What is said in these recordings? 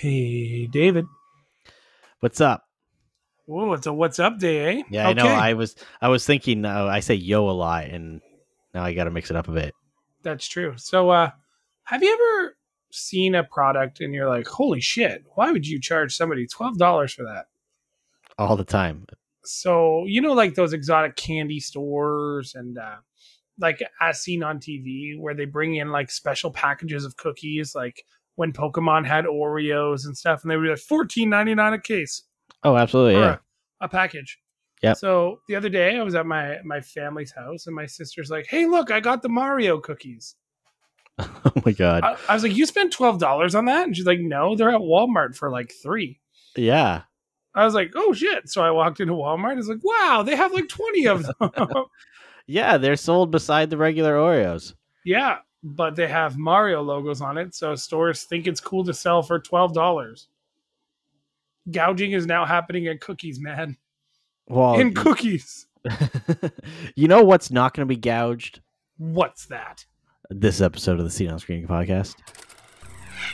Hey, David. What's up? Whoa, it's a what's up day, eh? Yeah, I know. I was I was thinking uh, I say yo a lot, and now I got to mix it up a bit. That's true. So, uh, have you ever seen a product and you're like, "Holy shit! Why would you charge somebody twelve dollars for that?" All the time. So you know, like those exotic candy stores and uh, like as seen on TV, where they bring in like special packages of cookies, like when Pokemon had Oreos and stuff, and they were like fourteen ninety nine a case. Oh, absolutely, yeah. A, a package. Yeah. So the other day, I was at my my family's house, and my sister's like, "Hey, look, I got the Mario cookies." oh my god! I, I was like, "You spent twelve dollars on that?" And she's like, "No, they're at Walmart for like three. Yeah. I was like, "Oh shit!" So I walked into Walmart. I was like, "Wow, they have like twenty of them." yeah, they're sold beside the regular Oreos. yeah, but they have Mario logos on it, so stores think it's cool to sell for twelve dollars. Gouging is now happening at cookies, man. Well, In cookies. you know what's not going to be gouged? What's that? This episode of the Seen on Screen podcast.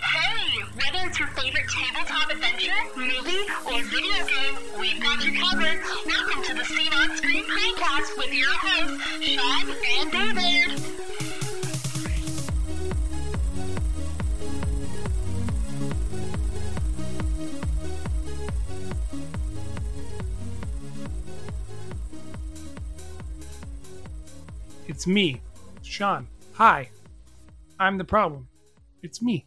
Hey, whether it's your favorite tabletop adventure, movie, or video game, we've got you covered. Welcome to the Seen on Screen podcast with your hosts, Sean and David. It's me, Sean. Hi. I'm the problem. It's me.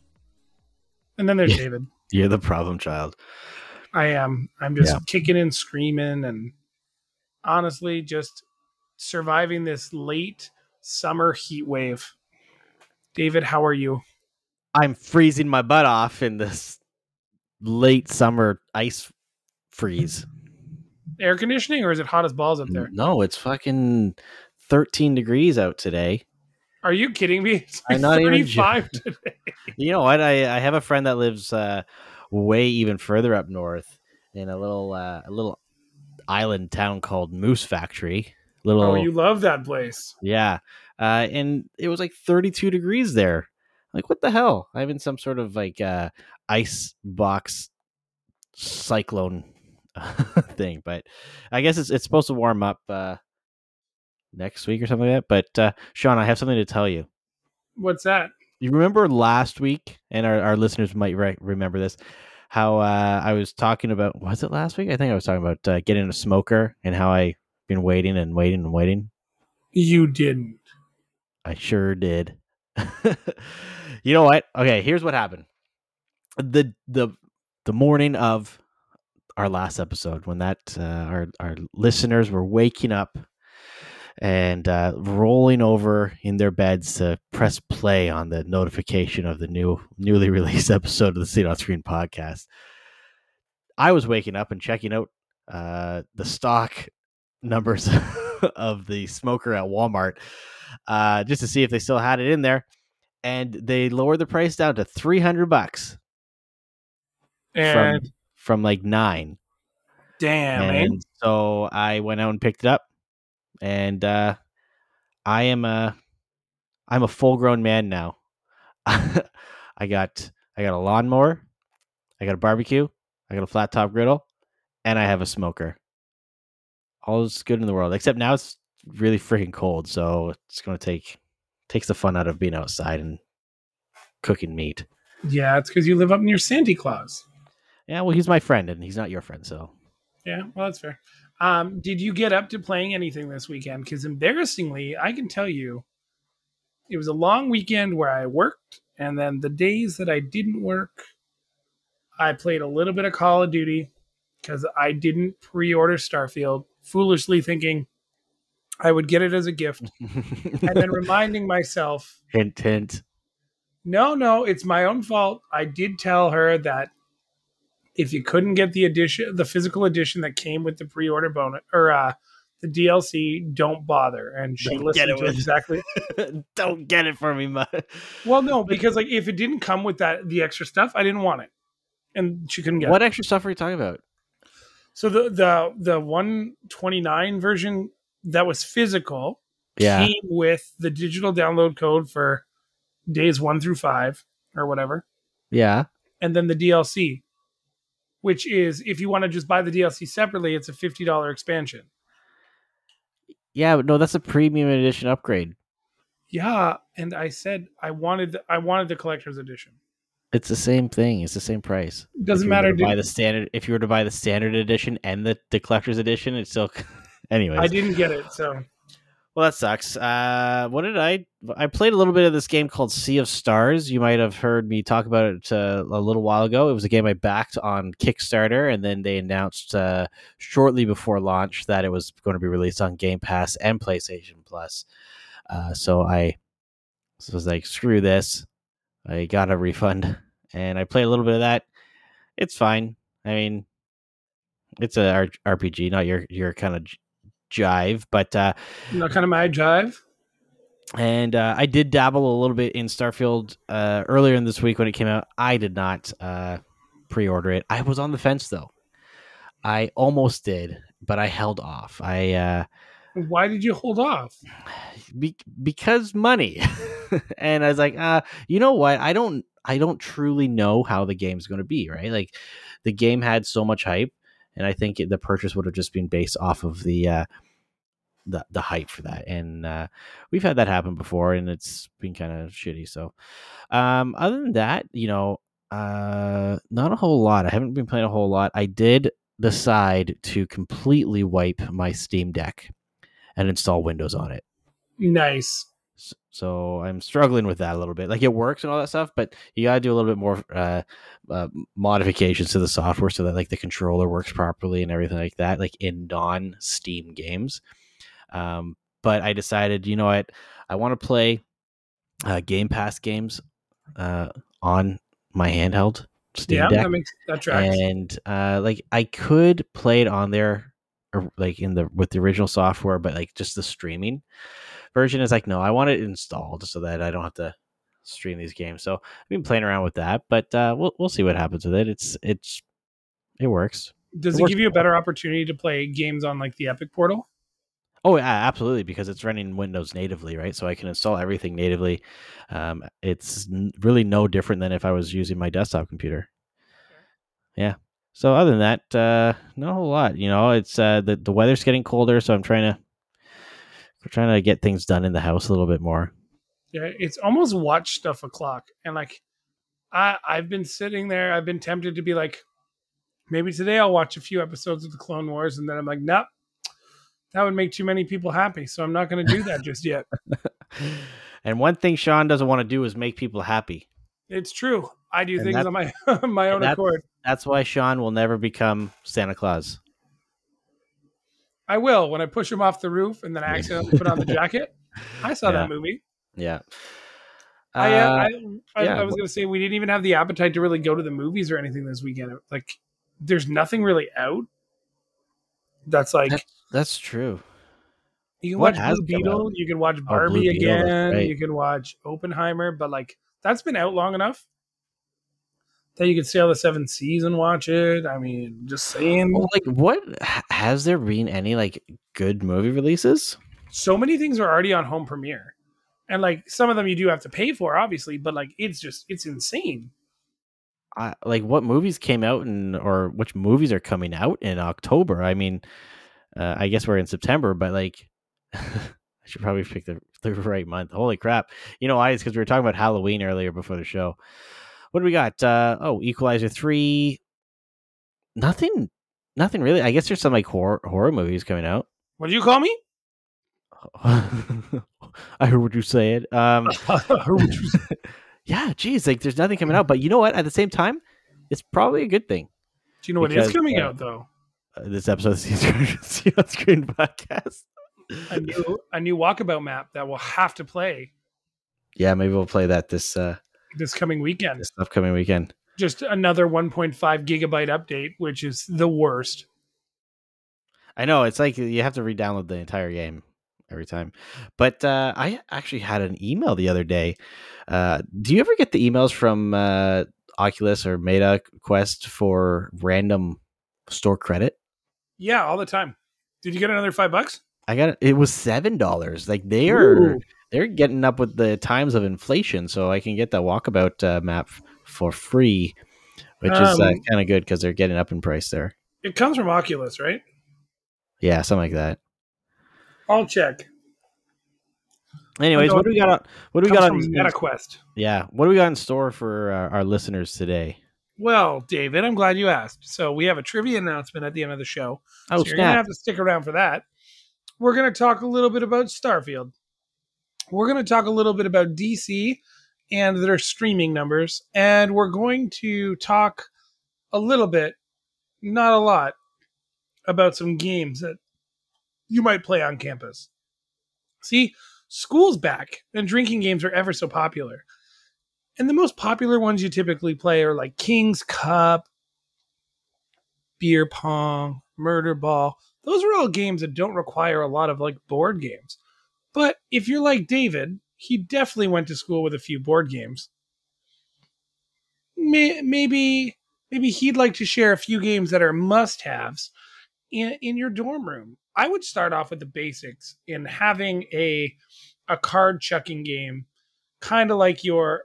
And then there's David. You're the problem child. I am. I'm just Yeah. kicking and screaming and honestly just surviving this late summer heat wave. David, how are you? I'm freezing my butt off in this late summer ice freeze. Air conditioning or is it hot as balls up there? No, it's fucking 13 degrees out today. Are you kidding me? It's I'm not even 35 today. You know what? I, I have a friend that lives uh, way even further up north in a little uh, a little island town called Moose Factory. Little Oh, you love that place. yeah, uh, and it was like 32 degrees there. Like what the hell? I'm in some sort of like uh, ice box cyclone thing, but I guess it's it's supposed to warm up uh, next week or something like that. But uh, Sean, I have something to tell you. What's that? You remember last week, and our, our listeners might re- remember this, how uh, I was talking about, was it last week? I think I was talking about uh, getting a smoker and how I've been waiting and waiting and waiting. You didn't. I sure did. you know what? Okay, here's what happened. The the the morning of our last episode, when that uh, our our listeners were waking up and uh, rolling over in their beds to press play on the notification of the new newly released episode of the Seen on Screen podcast. I was waking up and checking out uh, the stock numbers of the smoker at Walmart uh, just to see if they still had it in there, and they lowered the price down to three hundred bucks And from from like nine. damn, man. and so I went out and picked it up, and uh, I am a I'm a full grown man now. I got I got a lawnmower, I got a barbecue, I got a flat top griddle, and I have a smoker. All is good in the world, except now it's really freaking cold, so it's gonna take takes the fun out of being outside and cooking meat. Yeah, it's because you live up near Santa Claus. Yeah, well, he's my friend, and he's not your friend, so Yeah, well, that's fair. Um, did you get up to playing anything this weekend? Because embarrassingly, I can tell you, it was a long weekend where I worked, and then the days that I didn't work, I played a little bit of Call of Duty because I didn't pre-order Starfield, foolishly thinking I would get it as a gift, and then reminding myself hint, hint. no, no, it's my own fault. I did tell her that if you couldn't get the edition, the physical edition that came with the pre-order bonus or uh, the DLC, don't bother. And she Don't listened to with- exactly. Don't get it for me, mud. Well, no, because like if it didn't come with that the extra stuff, I didn't want it, and she couldn't get What it. extra stuff are you talking about? So the the the one twenty nine version that was physical Yeah. came with the digital download code for days one through five or whatever. Yeah. and then the DLC, which is if you want to just buy the DLC separately, it's a fifty dollar expansion. Yeah, but no, that's a premium edition upgrade. Yeah, and I said I wanted the, I wanted the collector's edition. It's the same thing. It's the same price. Doesn't matter. to buy the standard. If you were to buy the standard edition and the, the collector's edition, it's still. Anyways, I didn't get it, so well, that sucks. Uh, what did I? I played a little bit of this game called Sea of Stars. You might have heard me talk about it uh, a little while ago. It was a game I backed on Kickstarter, and then they announced uh, shortly before launch that it was going to be released on Game Pass and PlayStation Plus. Uh, so I so was like, screw this. I got a refund, and I played a little bit of that. It's fine. I mean, it's a RPG, not your your kind of jive, but uh, you know, kind of my jive. and uh, I did dabble a little bit in Starfield uh, earlier in this week when it came out. I did not uh, pre-order it. I was on the fence though. I almost did, but I held off. I uh, Why did you hold off? be- because money, and I was like, uh, you know what? I don't. I don't truly know how the game's going to be. Right? Like the game had so much hype, and I think the purchase would have just been based off of the. Uh, the, the hype for that and uh, we've had that happen before and it's been kind of shitty so um other than that you know uh not a whole lot i haven't been playing a whole lot i did decide to completely wipe my steam deck and install windows on it Nice. So i'm struggling with that a little bit. Like it works and all that stuff but you gotta do a little bit more uh, uh modifications to the software so that like the controller works properly and everything like that like in non steam games. Um but i decided you know what? I want to play uh game pass games uh on my handheld steam yeah, deck. that makes that tracks. and uh like i could play it on there or like in the with the original software but like just the streaming version is like no i want it installed so that i don't have to stream these games. So i've been playing around with that but uh we'll, we'll see what happens with it. It's it's it works. Does it it works give you a better opportunity to play games on like the Epic portal? oh yeah absolutely because it's running windows natively right? So i can install everything natively. Um it's n- really no different than if i was using my desktop computer. Yeah. So other than that uh not a whole lot you know? It's uh the, the weather's getting colder so i'm trying to we're trying to get things done in the house a little bit more Yeah, it's almost watch stuff o'clock, and like, I I've been sitting there. I've been tempted to be like, maybe today I'll watch a few episodes of the Clone Wars, and then I'm like, nope, that would make too many people happy, so I'm not going to do that just yet. and one thing sean doesn't want to do is make people happy It's true. I do And things on my my own that's- accord. that's why sean will never become santa claus I will when I push him off the roof and then I accidentally put on the jacket. I saw Yeah. that movie. yeah I, uh, Uh, I, I, yeah, I was going to say we didn't even have the appetite to really go to the movies or anything this weekend. Like, there's nothing really out. That's like That- that's true you can what watch Blue Beetle, you can watch Barbie Beetle, that's again, right. you can watch Oppenheimer, but like that's been out long enough that you could see all the seven seas and watch it. I mean, just saying. Well, like what has there been any like good movie releases so many things are already on home premiere and like some of them you do have to pay for obviously but like it's just it's insane I, like what movies came out and or which movies are coming out in October? I mean, uh, I guess we're in September, but like, I should probably pick the, the right month. Holy crap! You know why? It's because we were talking about Halloween earlier before the show. What do we got? Uh, oh, Equalizer three. Nothing. Nothing really. I guess there's some like horror horror movies coming out. what did you call me I heard what you said. Um, yeah, geez, like there's nothing coming out. But you know what? At the same time, it's probably a good thing. do you know what Because, is coming uh, out though uh, this episode of the See on Screen podcast. a new a new walkabout map that we'll have to play Yeah, maybe we'll play that this uh this coming weekend this upcoming weekend. just another 1.5 gigabyte update which is the worst I know it's like you have to re-download the entire game every time. But uh, I actually had an email the other day. Uh, do you ever get the emails from uh, Oculus or Meta Quest for random store credit? yeah all the time did you get another five bucks I got it. It was seven dollars. Like they are Ooh. They're getting up with the times of inflation, so I can get that walkabout uh, map for free. which is uh, Um, kind of good because they're getting up in price there. It comes from Oculus, right? Yeah, something like that. I'll check. Anyways, what do we got? On, what do we got on? MetaQuest. Yeah, what do we got in store for uh, our listeners today? Well, David, I'm glad you asked. So we have a trivia announcement at the end of the show. Oh so you're gonna have to stick around for that. We're gonna talk a little bit about Starfield. We're gonna talk a little bit about DC and their streaming numbers, and we're going to talk a little bit, not a lot, about some games that you might play on campus. See, school's back, and drinking games are ever so popular. And the most popular ones you typically play are like King's Cup, beer pong, murder ball. Those are all games that don't require a lot of like board games. But if you're like David, he definitely went to school with a few board games. May- Maybe maybe he'd like to share a few games that are must-haves in, in your dorm room. I would start off with the basics in having a a card chucking game, kind of like your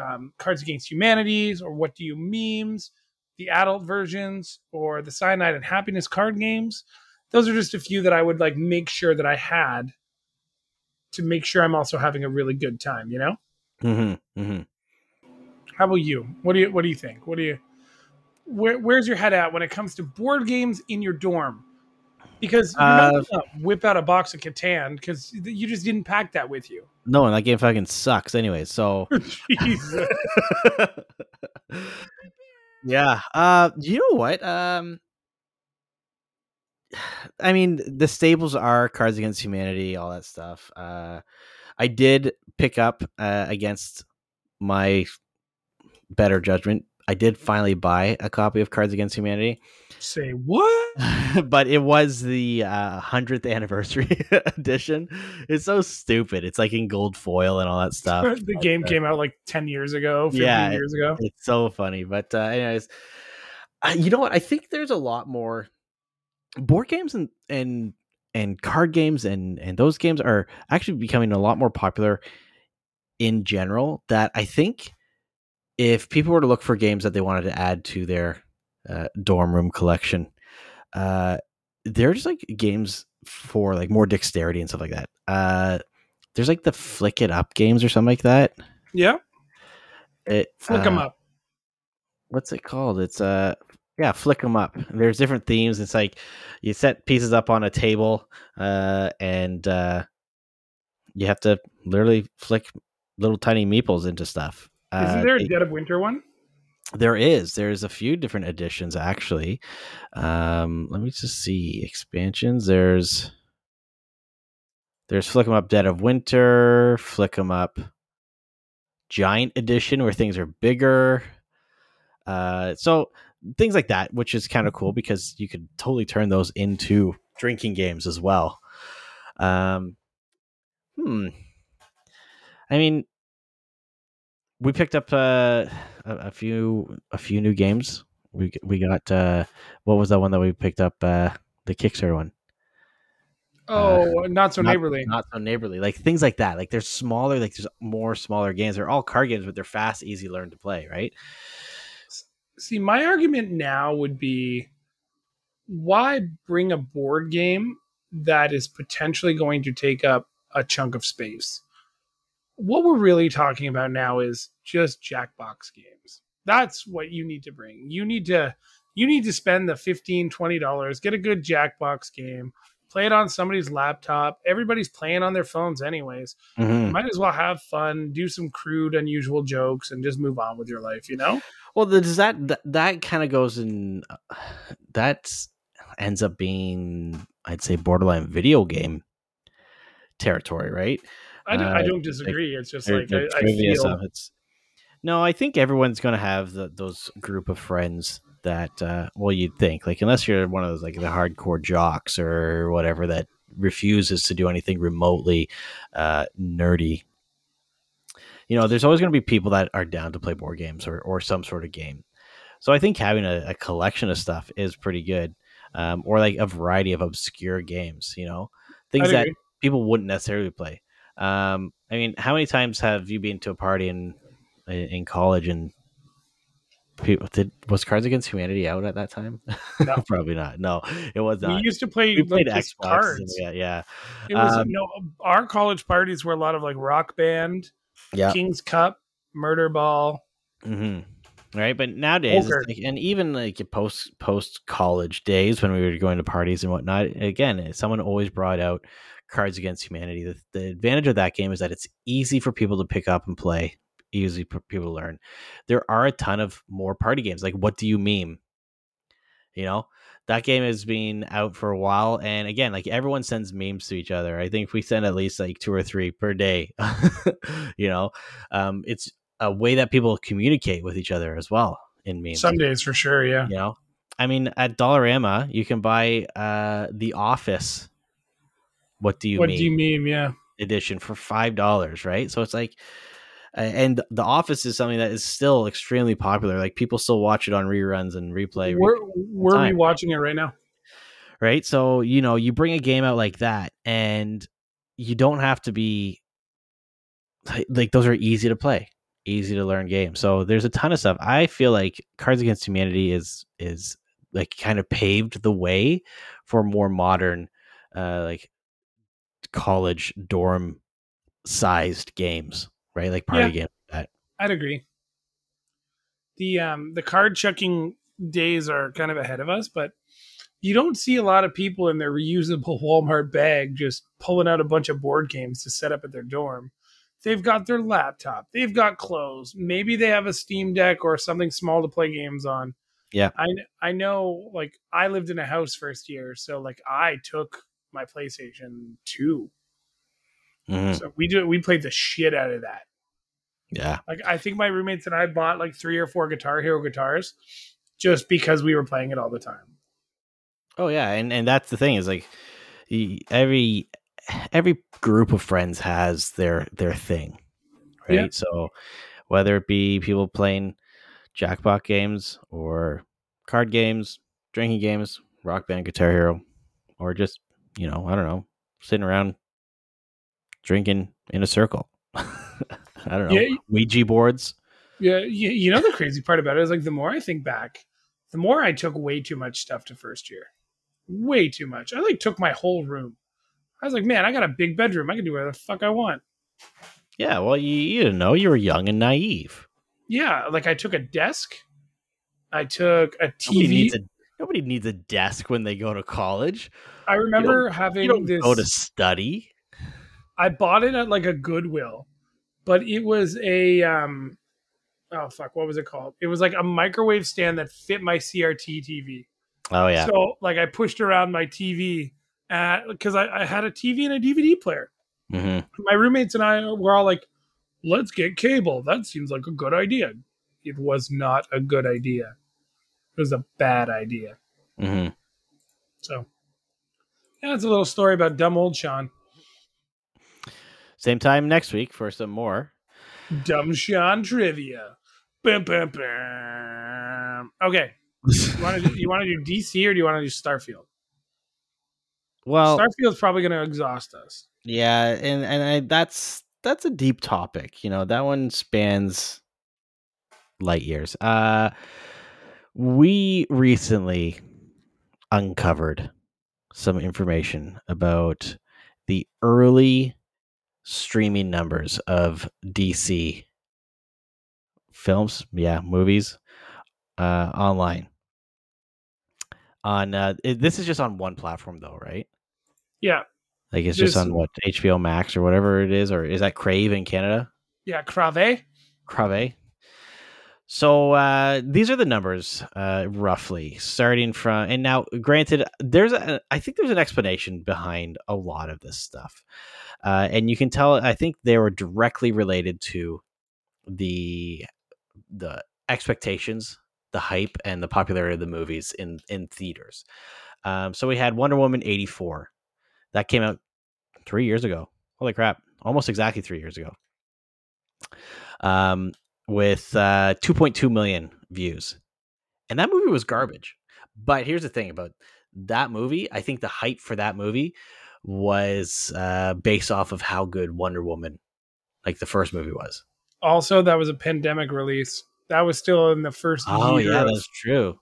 um, Cards Against Humanities or What Do You Memes, the adult versions, or the Cyanide and Happiness card games. Those are just a few that I would like make sure that I had to make sure I'm also having a really good time. You know? Mm-hmm, mm-hmm. How about you? What do you What do you think? What do you where, Where's your head at when it comes to board games in your dorm? Because you're not Uh, gonna whip out a box of Catan because you just didn't pack that with you. No, and that game fucking sucks. Anyway, so yeah. Uh, you know what? Um, I mean, the staples are Cards Against Humanity, all that stuff. Uh, I did pick up uh, against my better judgment. I did finally buy a copy of Cards Against Humanity, Say what? but it was the uh, 100th anniversary edition. It's so stupid. It's like in gold foil and all that stuff. the game uh, came out like 10 years ago, 15 Yeah, years ago. It's so funny. But uh, anyways, uh, you know what? I think there's a lot more board games and and and card games and and those games are actually becoming a lot more popular in general. That I think if people were to look for games that they wanted to add to their uh, dorm room collection, uh, they're just like games for like more dexterity and stuff like that. Uh, there's like the flick it up games or something like that. Yeah. It, Flick them uh, up. what's it called? It's uh yeah, flick them up. There's different themes. It's like you set pieces up on a table, uh, and uh, you have to literally flick little tiny meeples into stuff. Uh, Isn't there a Dead of Winter one? there is. There's a few different editions actually. Um, let me just see expansions. There's there's Flick 'em Up Dead of Winter, Flick 'em Up Giant Edition where things are bigger. Uh, so things like that, which is kind of cool because you could totally turn those into drinking games as well. Um, hmm. I mean, we picked up uh, a, a few a few new games. We we got uh, what was that one that we picked up? Uh, the Kickstarter one. Oh, not so not- neighborly. Not so neighborly, like things like that. Like they're smaller, like there's more smaller games. They're all card games, but they're fast, easy learn to play. Right? See, my argument now would be why bring a board game that is potentially going to take up a chunk of space? What we're really talking about now is just Jackbox games. That's what you need to bring. You need to you need to spend the 15 20 dollars, get a good Jackbox game, play it on somebody's laptop. Everybody's playing on their phones anyways. Mhm. Might as well have fun, do some crude unusual jokes and just move on with your life, you know? Well, the, does that that, that kind of goes in? That ends up being, I'd say, borderline video game territory, right? I don't, I Uh, don't disagree. it's just like I, I feel stuff. It's no, I think everyone's going to have the, those group of friends that, uh, well, you'd think, like, unless you're one of those like the hardcore jocks or whatever that refuses to do anything remotely uh, nerdy. You know, there's always going to be people that are down to play board games or, or some sort of game. So I think having a, a collection of stuff is pretty good, um, or like a variety of obscure games. You know, things that people wouldn't necessarily play. Um, I mean, how many times have you been to a party in in college and people did was Cards Against Humanity out at that time? No. Probably not. No, it was we not. used to play We like Xbox. cards. Yeah, yeah, It was Um, no our college parties were a lot of like rock band, yeah. King's Cup, Murder Ball. hmm Right, but nowadays, like, and even like post post college days when we were going to parties and whatnot, again, someone always brought out Cards Against Humanity. The, the advantage of that game is that it's easy for people to pick up and play, easy for people to learn. There are a ton of more party games. Like, what do you meme? You know, that game has been out for a while, and again, like everyone sends memes to each other. I think we send at least like two or three per day. you know, um, it's a way that people communicate with each other as well in memes. Some days for sure, yeah. You know, I mean, at Dollarama, you can buy uh, the Office. What do you what mean? do you mean? Yeah. edition for five dollars, right? So it's like, and The Office is something that is still extremely popular. Like people still watch it on reruns and replay. We're we're time. rewatching it right now. right? So, you know, you bring a game out like that and you don't have to be like- like those are easy to play, easy to learn games. So there's a ton of stuff. I feel like Cards Against Humanity is is like kind of paved the way for more modern uh like college dorm sized games, right? Like party Yeah. games. like That. I'd agree. The um the card chucking days are kind of ahead of us, but you don't see a lot of people in their reusable Walmart bag just pulling out a bunch of board games to set up at their dorm. They've got their laptop, they've got clothes, maybe they have a Steam Deck or something small to play games on. Yeah. I I know like I lived in a house first year, so like I took my PlayStation 2. Mhm. So we do we played the shit out of that. Yeah. Like I think my roommates and I bought like three or four Guitar Hero guitars just because we were playing it all the time. Oh yeah, and and that's the thing is like every every group of friends has their their thing, right? Yeah. So whether it be people playing Jackbox games or card games, drinking games, rock band, guitar hero, or just you know I don't know sitting around drinking in a circle. I don't know Yeah. Ouija boards. Yeah, you, you know the crazy part about it is like the more I think back, the more I took way too much stuff to first year. Way too much. I like took my whole room. I was like, man, I got a big bedroom. I can do whatever the fuck I want. Yeah, well you, you didn't know you were young and naive. Yeah, like I took a desk. I took a Nobody TV. needs a nobody needs a desk when they go to college. I remember You having don't this. go to study. I bought it at like a Goodwill, but it was a um oh fuck, what was it called? It was like a microwave stand that fit my CRT TV. Oh yeah. So like I pushed around my TV because I, I had a TV and a DVD player. hmm My roommates and I were all like, "Let's get cable. That seems like a good idea." It was not a good idea. It was a bad idea. hmm So yeah, that's a little story about dumb old Sean. Same time next week for some more. Dumb Sean trivia. Bam, bam, bam. Okay. You want to do, you want to do DC or do you want to do Starfield? Well, Starfield's probably going to exhaust us. yeah, and and I, that's that's a deep topic. You know, that one spans light years. Uh, we recently uncovered some information about the early streaming numbers of DC films, yeah, movies, uh, online. On uh, it, this is just on one platform though, right? Yeah, Like it's just on what HBO Max or whatever it is, or is that Crave in Canada? yeah, Crave. Crave. So uh, these are the numbers, uh, roughly starting from. And now, granted, there's a. I think there's an explanation behind a lot of this stuff, uh, and you can tell. I think they were directly related to the the expectations, the hype, and the popularity of the movies in in theaters. Um, so we had Wonder Woman eighty four, that came out three years ago. Holy crap! Almost exactly three years ago. Um, with uh, 2.2 million views. And that movie was garbage. But here's the thing about that movie I think the hype for that movie was uh, based off of how good Wonder Woman, like the first movie, was. Also, that was a pandemic release. That was still in the first Oh yeah, that's true.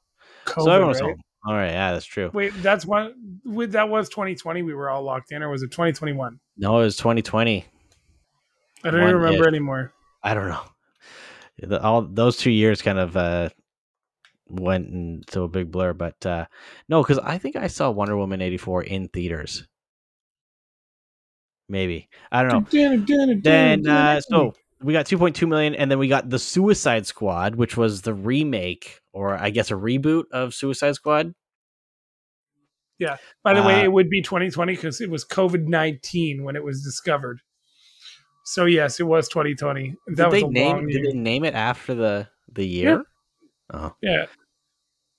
COVID, so everyone was right? home. All right, yeah, that's true. Wait, that's one. With that was 2020. We were all locked in, or was it 2021? No, it was 2020. I don't One even remember ish. anymore. I don't know. The, all those two years kind of uh, went into a big blur, but uh, no, because I think I saw Wonder Woman eighty four in theaters. Maybe I don't know. Then uh, so we got two point two million, and then we got the Suicide Squad, which was the remake or I guess a reboot of Suicide Squad. Yeah. By the way, uh, it would be 2020 because it was COVID 19 when it was discovered. So yes, it was 2020. That Did was they name? Did they name it after the the year? Oh, Yeah,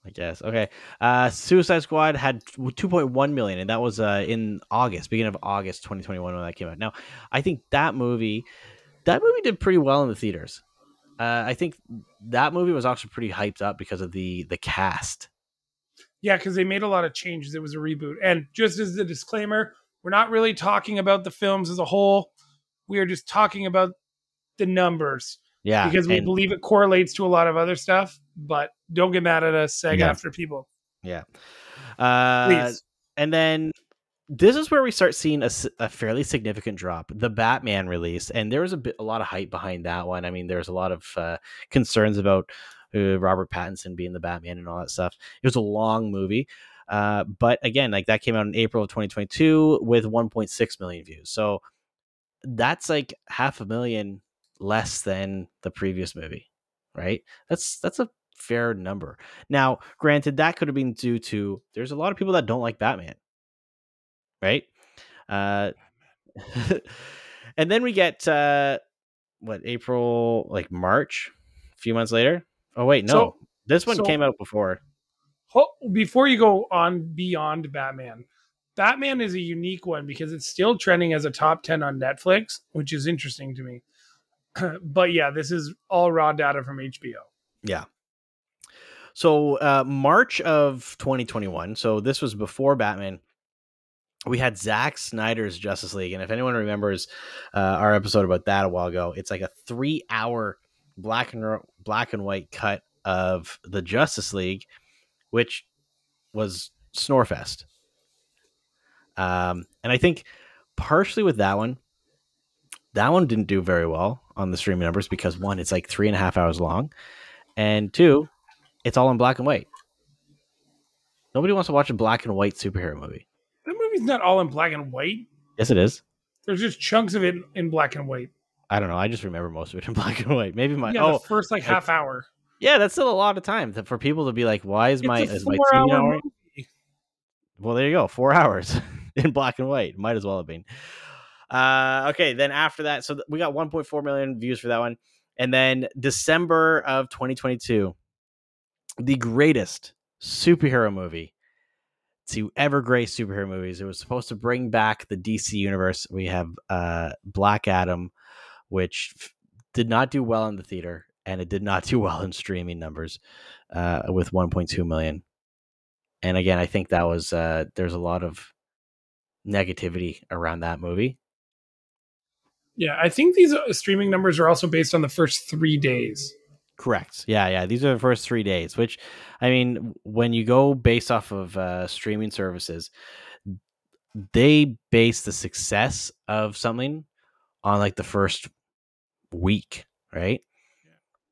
I guess. Okay. Uh, Suicide Squad had 2.1 million, and that was uh, in August, beginning of August 2021 when that came out. Now, I think that movie, that movie did pretty well in the theaters. Uh, I think that movie was actually pretty hyped up because of the the cast. yeah, because they made a lot of changes. It was a reboot, and just as a disclaimer, we're not really talking about the films as a whole. We are just talking about the numbers Yeah, because we and- believe it correlates to a lot of other stuff. But don't get mad at us, SAG Yeah. after people, Yeah. Uh, please. and then this is where we start seeing a, a fairly significant drop. The Batman release, and there was a bit, a lot of hype behind that one. I mean, there's a lot of uh, concerns about uh, Robert Pattinson being the Batman and all that stuff. It was a long movie, uh, but again, like that came out in April of 2022 with 1.6 million views. So that's like half a million less than the previous movie, right? That's that's a fair number. Now, granted, that could have been due to there's a lot of people that don't like Batman, right? Uh, and then we get uh, what April, like March, a few months later. Oh wait, no, So- this one so- came out before. Before you go on beyond Batman, Batman is a unique one because it's still trending as a top 10 on Netflix, which is interesting to me. but yeah, this is all raw data from HBO. Yeah. So uh, March of 2021. So this was before Batman. We had Zack Snyder's Justice League, and if anyone remembers uh, our episode about that a while ago, it's like a three-hour black and black and white cut of the Justice League, which was Snorefest. Um, and I think partially with that one, that one didn't do very well on the streaming numbers because one, it's like three and a half hours long, and two, it's all in black and white. Nobody wants to watch a black and white superhero movie. The movie's not all in black and white. Yes, it is. There's just chunks of it in black and white. I don't know. I just remember most of it in black and white. Maybe my yeah, oh the first like half hour. yeah, that's still a lot of time for people to be like, why is my it's a is my TV hour. Well, there you go, four hours in black and white. Might as well have been. Uh, okay, then after that, so we got 1.4 million views for that one, and then December of 2022, the greatest superhero movie to ever grace superhero movies. It was supposed to bring back the DC universe. We have uh, Black Adam, which f- did not do well in the theater, and it did not do well in streaming numbers, uh, with 1.2 million. And again, I think that was uh, there's a lot of negativity around that movie. Yeah, I think these uh, streaming numbers are also based on the first three days. Correct. Yeah, yeah. These are the first three days, which, I mean, when you go based off of uh, streaming services, they base the success of something on like the first week, right?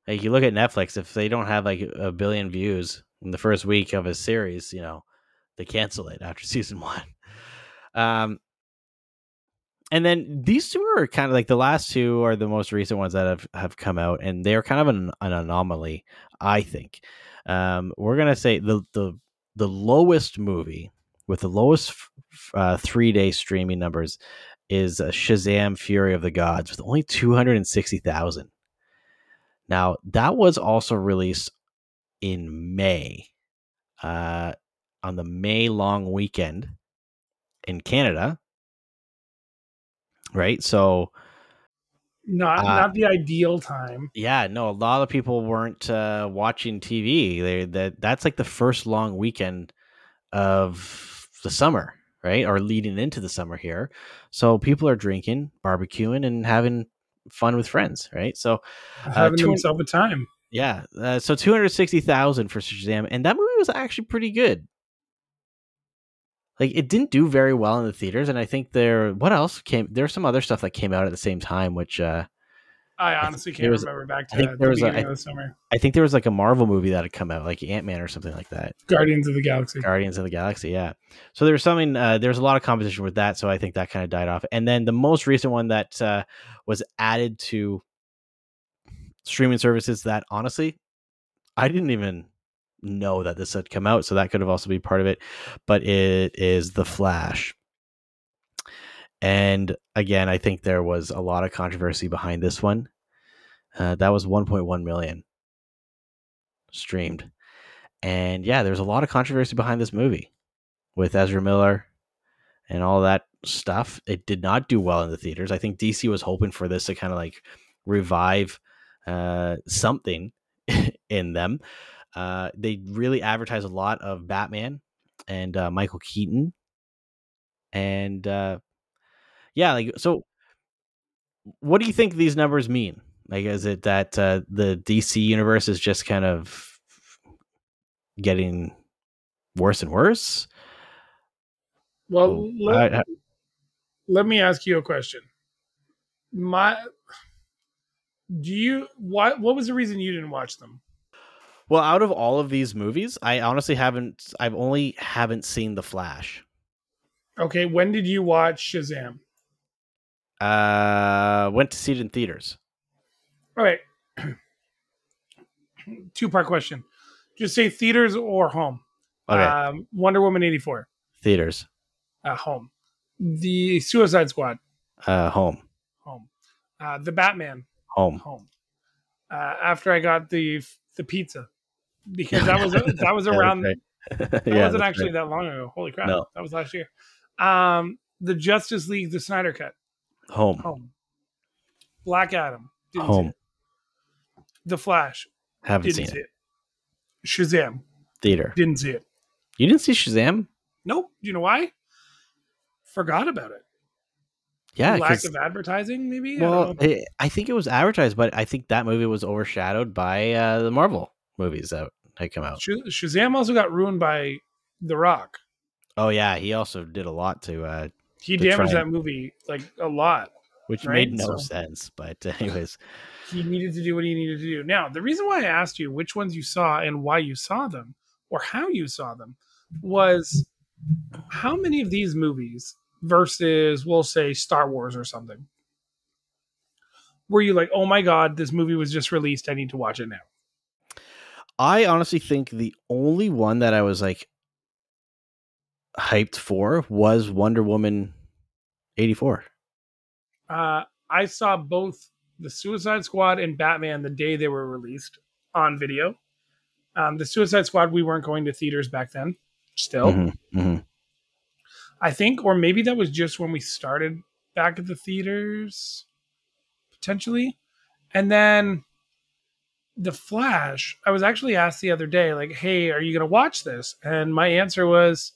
Like you look at Netflix, if they don't have like a billion views in the first week of a series, you know, they cancel it after season one. Um, and then these two are kind of like the last two are the most recent ones that have, have come out, and they're kind of an, an anomaly, I think. Um, we're gonna say the the the lowest movie with the lowest f- uh, three day streaming numbers is uh, Shazam: Fury of the Gods with only two hundred and sixty thousand. Now that was also released in May, uh, on the May long weekend in Canada, right? So Not Uh, not the ideal time. yeah, no, a lot of people weren't uh, watching TV. They that that's like the first long weekend of the summer, right? Or leading into the summer here. So people are drinking, barbecuing, and having fun with friends, right? So uh, Having two- themselves a time. Yeah, uh, so two hundred sixty thousand for Shazam, and that movie was actually pretty good. Like it didn't do very well in the theaters, and I think there. What else came? There's some other stuff that came out at the same time, which uh, I honestly there can't was- remember back I to think the there was a- I- the summer. I think there was like a Marvel movie that had come out, like Ant Man or something like that. Guardians of the Galaxy. Guardians of the Galaxy, yeah. So there was something. Uh, there was a lot of competition with that, so I think that kind of died off. And then the most recent one that uh, was added to streaming services that honestly, I didn't even know that this had come out, so that could have also been part of it. But it is The Flash. And again, I think there was a lot of controversy behind this one. Uh, that was 1.1 million streamed. And yeah, there's a lot of controversy behind this movie with Ezra Miller and all that stuff. It did not do well in the theaters. I think DC was hoping for this to kind of like revive uh, something in them. Uh, they really advertise a lot of Batman and uh, Michael Keaton. And uh, yeah, like, so what do you think these numbers mean? Like, is it that uh, the DC universe is just kind of getting worse and worse? Well, Oh, let, I- I- let me ask you a question. My, do you what? What was the reason you didn't watch them? Well, out of all of these movies, I honestly haven't. I've only haven't seen The Flash. Okay, when did you watch Shazam? Uh, went to see it in theaters. All right, two part question. Just say theaters or home. Okay, Um, Wonder Woman eighty four theaters, at home. The Suicide Squad uh, home, home. Uh, the Batman home. home. Uh, after I got the the pizza because that was that was around right. That Yeah, wasn't actually right. that long ago. Holy crap. No. That was last year. Um, the Justice League, the Snyder Cut, home, home. Black Adam, didn't home. The Flash, Haven't didn't seen see it. it. Shazam, Theater. didn't see it. You didn't see Shazam? Nope. Do you know why? Forgot about it. Yeah, lack of advertising, maybe? Well. I I think it was advertised, but I think that movie was overshadowed by uh, the Marvel movies that had come out. Shazam also got ruined by The Rock. Oh yeah, he also did a lot to, uh, He To damaged that movie like a lot. which Right, made no so- sense. But anyways, he needed to do what he needed to do. Now, the reason why I asked you which ones you saw and why you saw them or how you saw them was how many of these movies versus, we'll say, Star Wars or something, were you like, oh my God, this movie was just released. I need to watch it now? I honestly think the only one that I was like hyped for was Wonder Woman eighty four. Uh, I saw both the Suicide Squad and Batman the day they were released on video. Um, the Suicide Squad, we weren't going to theaters back then, still. Mm-hmm. I think, or maybe that was just when we started back at the theaters, potentially. And then The Flash, I was actually asked the other day, like, hey, are you going to watch this? And my answer was,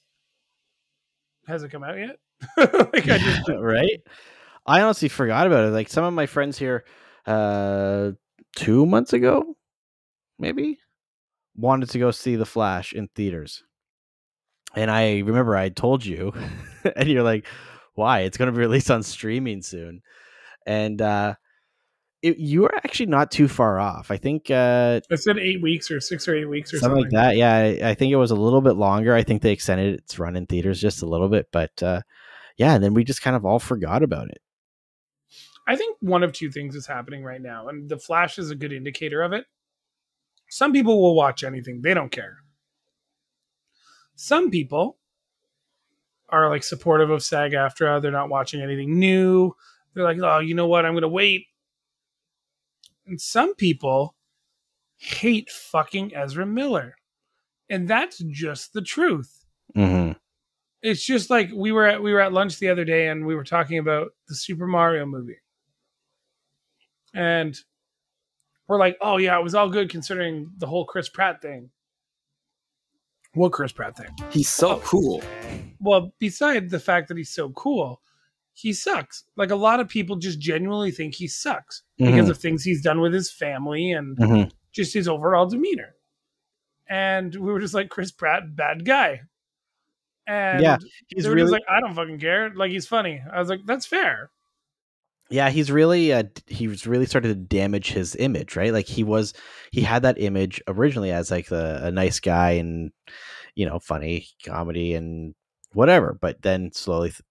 has it come out yet? like, I just, right? I honestly forgot about it. Like some of my friends here, uh, two months ago, maybe, wanted to go see The Flash in theaters, and I remember I told you, and you're like, "Why? It's going to be released on streaming soon," and uh, it, you are actually not too far off. I think uh, I said eight weeks or six or eight weeks or something something. like that. Yeah, I, I think it was a little bit longer. I think they extended its run in theaters just a little bit, but uh, yeah, and then we just kind of all forgot about it. I think one of two things is happening right now, and The Flash is a good indicator of it. Some people will watch anything, they don't care. Some people are like supportive of SAG AFTRA, they're not watching anything new. They're like, oh, you know what? I'm going to wait. And some people hate fucking Ezra Miller. And that's just the truth Mm-hmm. it's just like we were at we were at lunch the other day and we were talking about the Super Mario movie. And we're like, "Oh yeah, it was all good considering the whole Chris Pratt thing." What Chris Pratt thing? He's so cool. Well, beside the fact that he's so cool, he sucks. Like a lot of people just genuinely think he sucks because Mhm. of things he's done with his family and Mhm. just his overall demeanor. And we were just like, Chris Pratt, bad guy. And Yeah, he's really like, I don't fucking care. Like he's funny. I was like, that's fair. yeah he's really uh he's really started to damage his image right like he was he had that image originally as like a, a nice guy and you know funny comedy and whatever but then slowly th-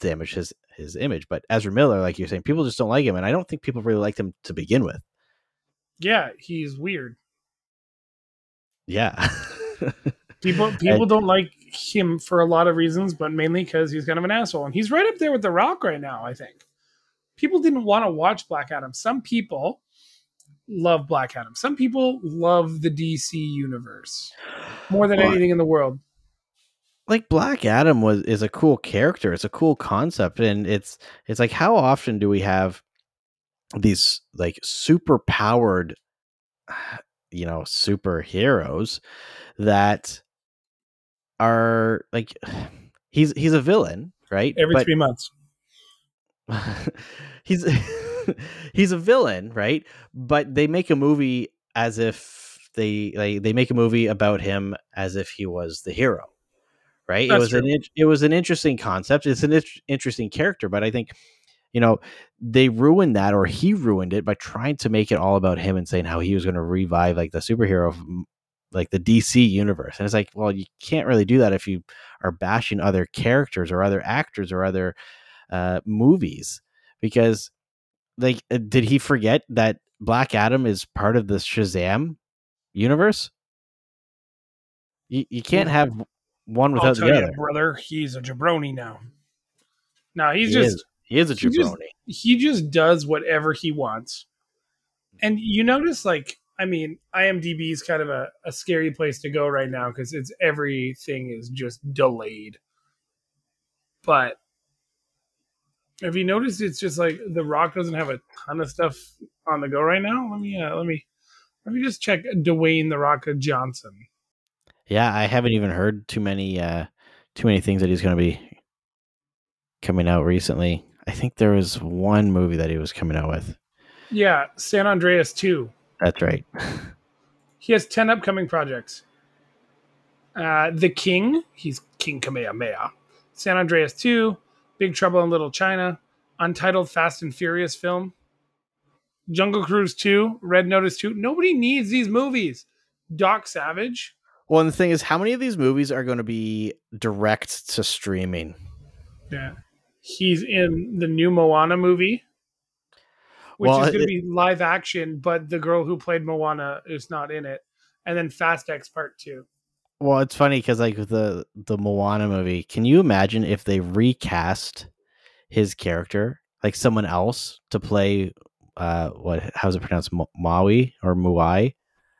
damaged his his image but ezra miller like you're saying people just don't like him and i don't think people really liked him to begin with Yeah, he's weird. yeah People people don't like him for a lot of reasons, but mainly because he's kind of an asshole. And he's right up there with The Rock right now, I think. People didn't want to watch Black Adam. Some people love Black Adam. Some people love the DC universe more than anything in the world. Like Black Adam was is a cool character. It's a cool concept, and it's it's like how often do we have these like super powered, you know, superheroes that are like he's he's a villain, right? Every But- three months. he's he's a villain, right? But they make a movie as if they like they make a movie about him as if he was the hero, right? That's it was an true. in- it was an interesting concept. It's an int- interesting character, but I think you know they ruined that, or he ruined it by trying to make it all about him and saying how he was going to revive like the superhero of mm, like the DC universe. And it's like, well, you can't really do that if you are bashing other characters or other actors or other uh, movies because like uh, did he forget that Black Adam is part of the Shazam universe? You, you can't have one I'll without tell the you, other. brother, he's a jabroni now. No, he's He just is. He is a he just- jabroni. he just does whatever he wants. And you notice, like, I mean, IMDb is kind of a, a scary place to go right now because it's everything is just delayed. But have you noticed it's just like The Rock doesn't have a ton of stuff on the go right now? Let me uh, let me let me just check Dwayne The Rock Johnson. Yeah, I haven't even heard too many uh too many things that he's going to be coming out recently. I think there was one movie that he was coming out with. Yeah, San Andreas 2. That's right. He has 10 upcoming projects. Uh, the King, he's King Kamehameha. San Andreas 2, Big Trouble in Little China, Untitled Fast and Furious film, Jungle Cruise 2, Red Notice 2. Nobody needs these movies. Doc Savage. Well, and the thing is, how many of these movies are going to be direct to streaming? Yeah. He's in the new Moana movie, which Well, is going to be live action, but the girl who played Moana is not in it. And then Fast X Part 2. Well, it's funny because like the the Moana movie, can you imagine if they recast his character like someone else to play uh what how's it pronounced Maui or Muai?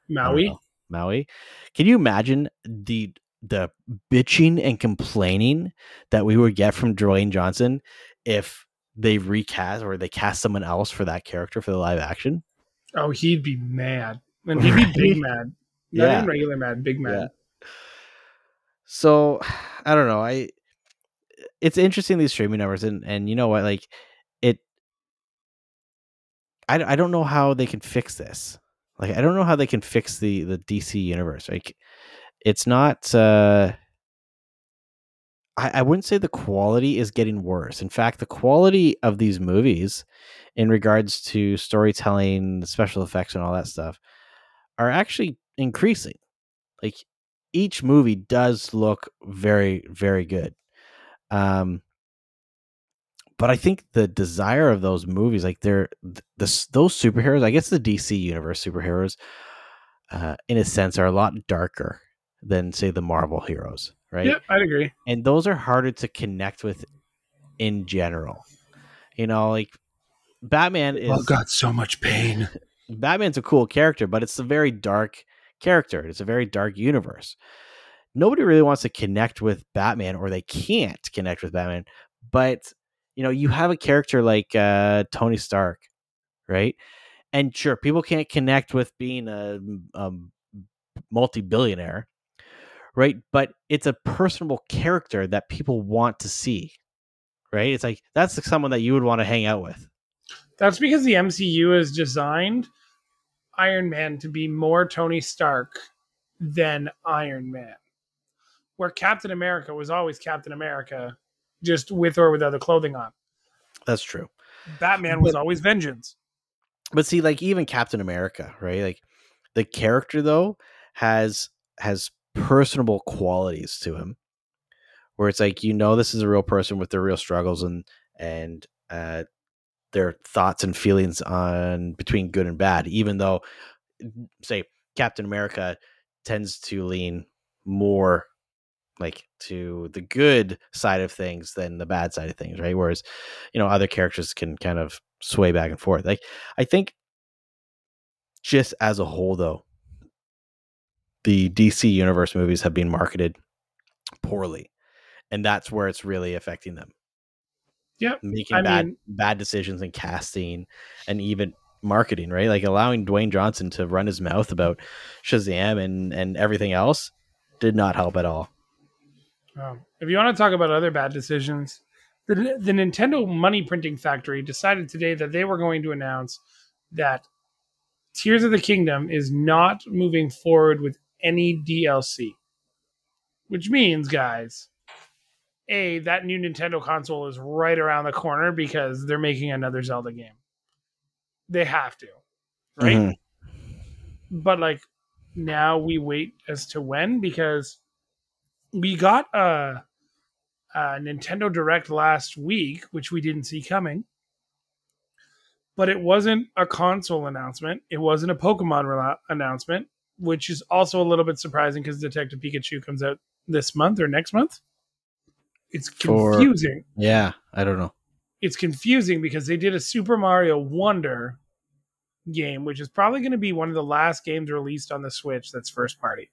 Maui. Maui. Can you imagine the the bitching and complaining that we would get from Dwayne Johnson if they recast or they cast someone else for that character for the live action? Oh, he'd be mad. And he'd be big mad. Not Yeah. even regular mad, big mad. So I don't know. I it's interesting these streaming numbers and and you know what like it I, I don't know how they can fix this. Like I don't know how they can fix the the DC universe. Like it's not uh I, I wouldn't say the quality is getting worse. In fact, the quality of these movies in regards to storytelling, special effects and all that stuff are actually increasing. Like each movie does look very very good um but i think the desire of those movies like they're the, those superheroes i guess the dc universe superheroes uh in a sense are a lot darker than say the marvel heroes right Yeah, I'd agree. and those are harder to connect with in general you know like batman is got so much pain. Batman's a cool character, but it's a very dark character. It's a very dark universe. Nobody really wants to connect with Batman, or they can't connect with Batman. But you know, you have a character like uh, Tony Stark, right? And sure, people can't connect with being a, a multi-billionaire, right? But it's a personable character that people want to see, right? It's like that's someone that you would want to hang out with. That's because the MCU is designed Iron Man to be more Tony Stark than Iron Man. Where Captain America was always Captain America, just with or without the clothing on. That's true. Batman was always vengeance. But see, like even Captain America, right? Like the character though has has personable qualities to him, where it's like you know this is a real person with their real struggles and and uh, their thoughts and feelings on between good and bad. Even though, say, Captain America tends to lean more like to the good side of things than the bad side of things, right? Whereas, you know, other characters can kind of sway back and forth. Like I think just as a whole though, the DC universe movies have been marketed poorly. And that's where it's really affecting them. Yeah. Making I bad mean- bad decisions in casting and even marketing, right? Like allowing Dwayne Johnson to run his mouth about Shazam and and everything else did not help at all. Um, if you want to talk about other bad decisions, the, the Nintendo money printing factory decided today that they were going to announce that Tears of the Kingdom is not moving forward with any DLC. Which means, guys, A, that new Nintendo console is right around the corner because they're making another Zelda game. They have to, right? Mhm. but like now we wait as to when because we got a, a Nintendo Direct last week, which we didn't see coming. But it wasn't a console announcement. It wasn't a Pokemon rela- announcement, which is also a little bit surprising because Detective Pikachu comes out this month or next month. It's For- confusing Yeah, I don't know. it's confusing because they did a Super Mario Wonder game, which is probably going to be one of the last games released on the Switch that's first party.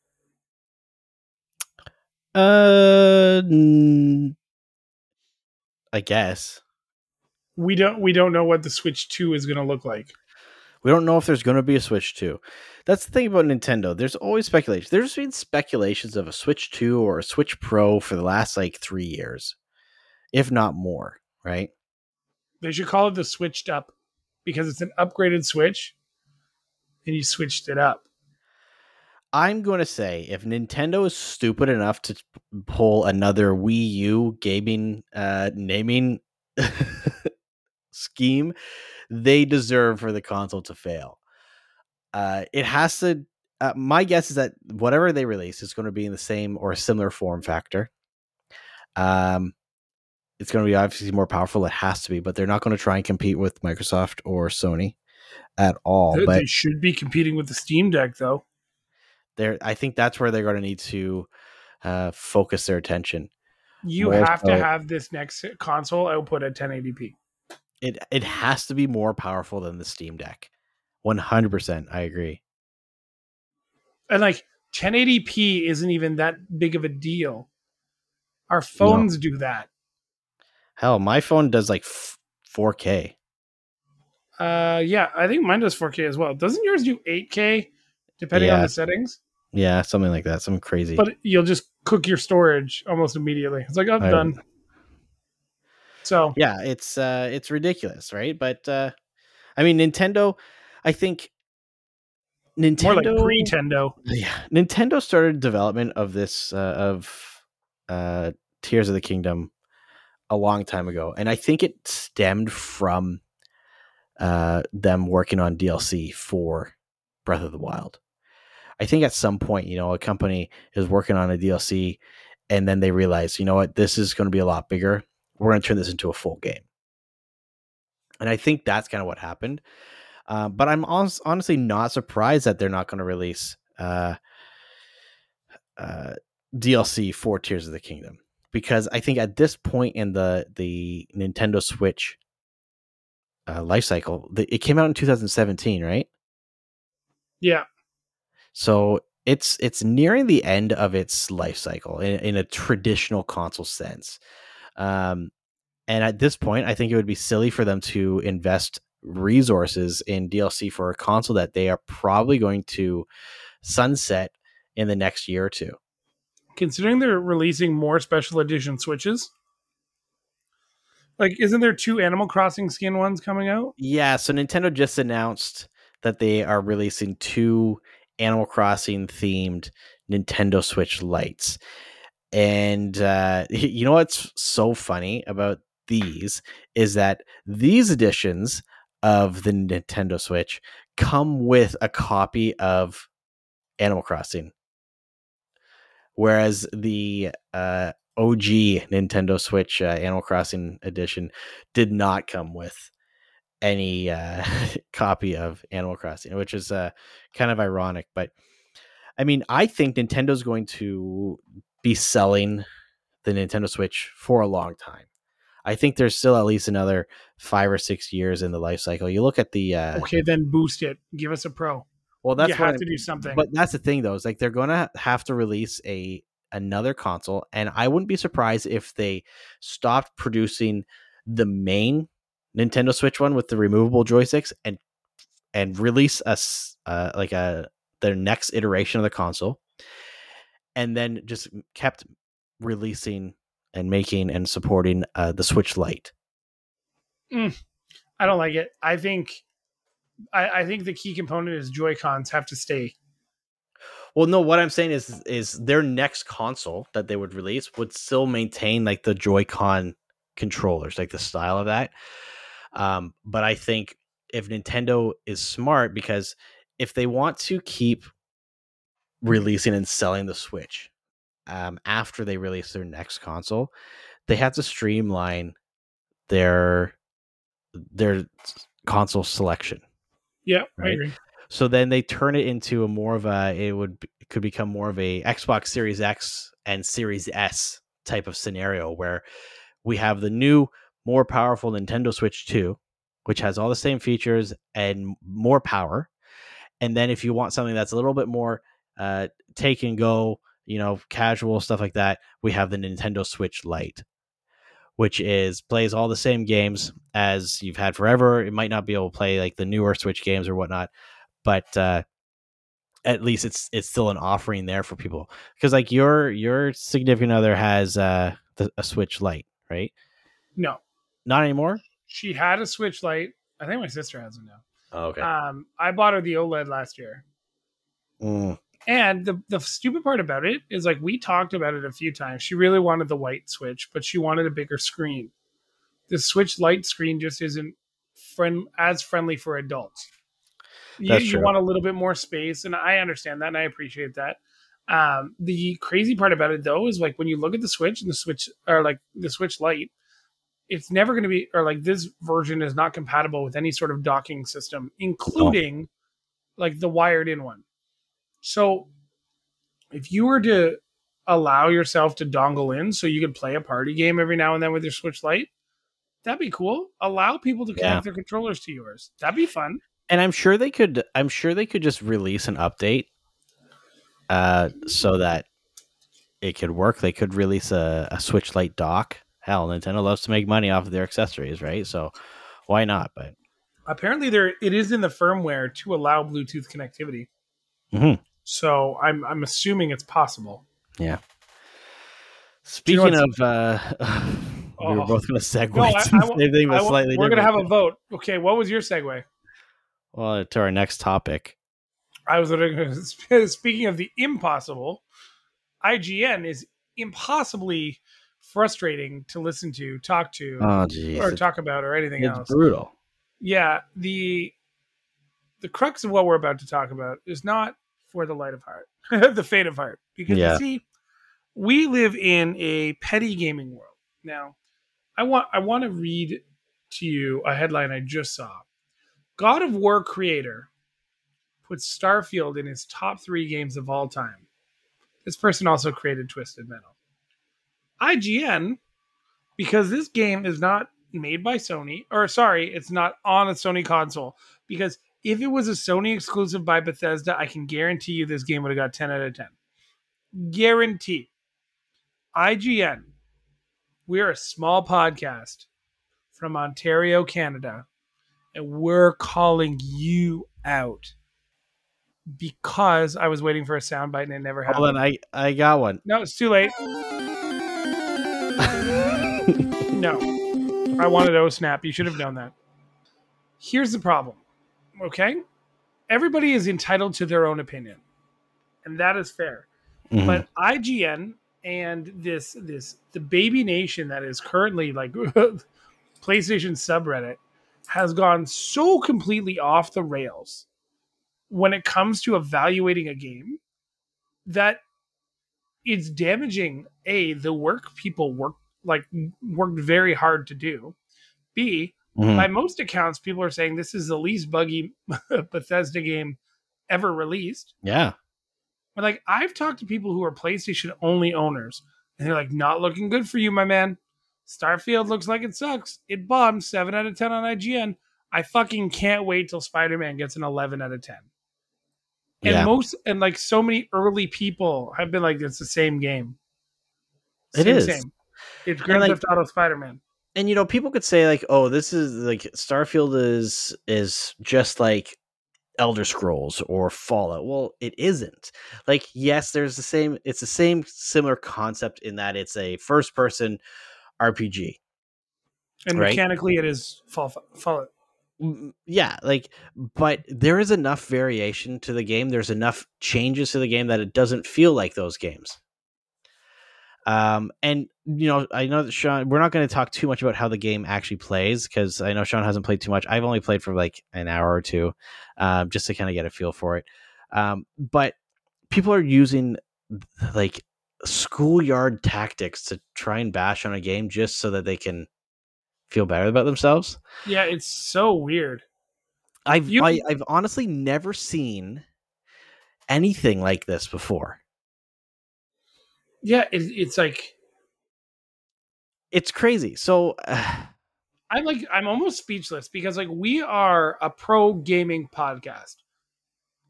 Uh, I guess We don't we don't know what the Switch 2 is going to look like. we don't know if there's going to be a Switch Two. That's the thing about Nintendo. There's always speculation. There's been speculations of a Switch Two or a Switch Pro for the last like three years, if not more. Right? They should call it the Switched Up because it's an upgraded Switch and you switched it up. I'm going to say if Nintendo is stupid enough to pull another Wii U gaming uh, naming scheme, they deserve for the console to fail. Uh, it has to. Uh, my guess is that whatever they release is going to be in the same or similar form factor. Um, it's going to be obviously more powerful. It has to be, but they're not going to try and compete with Microsoft or Sony at all. they, but they should be competing with the Steam Deck though. There i think that's where they're going to need to uh, focus their attention You More have so- to have this next console output at 1080p. it it has to be more powerful than the steam deck 100% i agree And like 1080p isn't even that big of a deal. Our phones do that. hell my phone does like f- 4k Uh, yeah, I think mine does 4K as well. Doesn't yours do 8K depending on the settings? Yeah something like that something crazy But you'll just cook your storage almost immediately. It's like, oh, I'm I- done. So yeah it's uh it's ridiculous right but uh i mean nintendo i think nintendo more like pre-Tendo. yeah nintendo started development of this uh, of uh tears of the kingdom a long time ago and i think it stemmed from uh them working on dlc for breath of the wild i think at some point you know a company is working on a dlc and then they realize you know what? This is going to be a lot bigger. We're going to turn this into a full game. And i think that's kind of what happened. Uh, but i'm hon- honestly not surprised that they're not going to release uh, uh, DLC for Tears of the Kingdom. Because I think at this point in the the Nintendo Switch uh, life cycle, the, it came out in 2017, right? Yeah. So it's it's nearing the end of its life cycle in, in a traditional console sense. Um, and at this point, I think it would be silly for them to invest resources in DLC for a console that they are probably going to sunset in the next year or two. Considering they're releasing more special edition Switches, like, isn't there two Animal Crossing skin ones coming out? Yeah, so Nintendo just announced that they are releasing two Animal Crossing themed Nintendo Switch lights. And uh, you know what's so funny about these is that these editions of the Nintendo Switch come with a copy of Animal Crossing. Whereas the uh, OG Nintendo Switch uh, Animal Crossing edition did not come with any uh, copy of Animal Crossing, which is uh, kind of ironic. But I mean, I think Nintendo's going to be selling the Nintendo Switch for a long time. I think there's still at least another five or six years in the life cycle. You look at the uh, Okay, then boost it. Give us a pro. well, that's you what have I- to do something. But that's the thing, though, is like they're going to have to release a another console, and I wouldn't be surprised if they stopped producing the main Nintendo Switch one with the removable joysticks and and release us uh, like a their next iteration of the console, and then just kept releasing and making and supporting uh, the Switch Lite. I don't like it. I think I, I think the key component is Joy Cons have to stay. Well, no, what I'm saying is is their next console that they would release would still maintain like the Joy-Con controllers, like the style of that. Um, but I think if Nintendo is smart, because if they want to keep releasing and selling the Switch um, after they release their next console, they have to streamline their their console selection. Yeah, I agree. So then they turn it into a more of a it would it could become more of a Xbox Series X and Series S type of scenario where we have the new more powerful Nintendo Switch 2 which has all the same features and more power. And then if you want something that's a little bit more uh take and go, you know, casual stuff like that, we have the Nintendo Switch Lite which is plays all the same games as you've had forever. It might not be able to play like the newer Switch games or whatnot, but uh, at least it's it's still an offering there for people. Because like your your significant other has uh, the, a Switch Lite, right? No, Not anymore. she had a Switch Lite. I think my sister has it now. Oh, okay. Um, I bought her the OLED last year. Mm, And the the stupid part about it is like we talked about it a few times. She really wanted the white switch, but she wanted a bigger screen. The Switch Lite screen just isn't friend as friendly for adults. You, you want a little bit more space, and I understand that, and I appreciate that. Um, the crazy part about it though is like when you look at the Switch and the Switch or like the Switch Lite, it's never going to be or like this version is not compatible with any sort of docking system, including like the wired in one. So if you were to allow yourself to dongle in so you could play a party game every now and then with your Switch Lite, that'd be cool. Allow people to connect Yeah. their controllers to yours. That'd be fun. and I'm sure they could. I'm sure they could just release an update, uh, so that it could work. They could release a, a Switch Lite dock. Hell, Nintendo loves to make money off of their accessories, right? So why not? But Apparently there it is in the firmware to allow Bluetooth connectivity. Mhm. So I'm I'm assuming it's possible. Yeah. Speaking know of, uh, we were Oh. both going to segue No, I- to I same thing, but wa- slightly we're gonna have a vote. Okay, what was your segue? well to our next topic. I was speaking of the impossible. IGN is impossibly frustrating to listen to, talk to, Oh, or talk about, or anything it's else. brutal. yeah the the crux of what we're about to talk about is not for the light of heart the fate of heart because Yeah. you see we live in a petty gaming world now i want i want to read to you a headline i just saw god of war creator puts starfield in his top three games of all time this person also created twisted metal ign because this game is not made by Sony, or sorry, it's not on a Sony console. Because if it was a Sony exclusive by Bethesda, I can guarantee you this game would have got 10 out of 10. Guarantee. IGN, we're a small podcast from Ontario, Canada, and we're calling you out because I was waiting for a soundbite and it never happened. Hold on, I I got one. No, it's too late. No. I wanted O Snap. You should have known that. Here's the problem. Okay? everybody is entitled to their own opinion, and that is fair. Mhm. But IGN and this this the baby nation that is currently like PlayStation subreddit has gone so completely off the rails when it comes to evaluating a game that it's damaging a the work people work like worked very hard to do b Mhm. by most accounts people are saying this is the least buggy bethesda game ever released yeah. but like I've talked to people who are PlayStation only owners, and they're like, not looking good for you, my man. Starfield looks like it sucks. It bombed seven out of ten on IGN. I fucking can't wait till Spider Man gets an eleven out of ten. And Yeah. most and like so many early people have been like, it's the same game. It is. It's Grand like- Theft Auto Spider Man. and you know people could say like oh this is like starfield is is just like elder scrolls or fallout well it isn't like yes there's the same it's the same similar concept in that it's a first person rpg And Right. mechanically, it is Fall Fallout. Mm, yeah like but there is enough variation to the game there's enough changes to the game that it doesn't feel like those games um and you know i know that sean we're not going to talk too much about how the game actually plays because i know sean hasn't played too much i've only played for like an hour or two um just to kind of get a feel for it um but people are using like schoolyard tactics to try and bash on a game just so that they can feel better about themselves Yeah, it's so weird. I've You- I, I've honestly never seen anything like this before. Yeah, it, it's like It's crazy. So uh, I'm like I'm almost speechless because like we are a pro gaming podcast.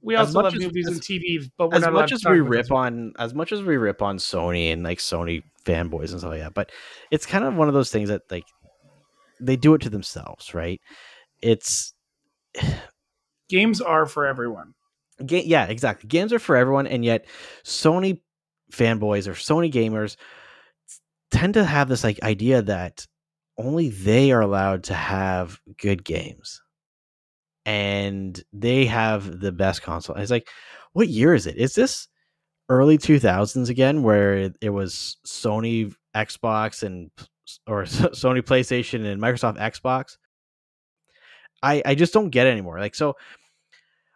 We also love as- movies as- and TV, but we're as not much as we rip on as much as we rip on Sony and like Sony fanboys and stuff like that, but it's kind of one of those things that like they do it to themselves, right? It's games are for everyone. Ga- yeah, exactly. Games are for everyone, and yet Sony fanboys or Sony gamers tend to have this like idea that only they are allowed to have good games, and they have the best console. And it's like, what year is it? Is this early two thousands again, where it, was Sony Xbox and or Sony PlayStation and Microsoft Xbox? I I just don't get it anymore. Like so.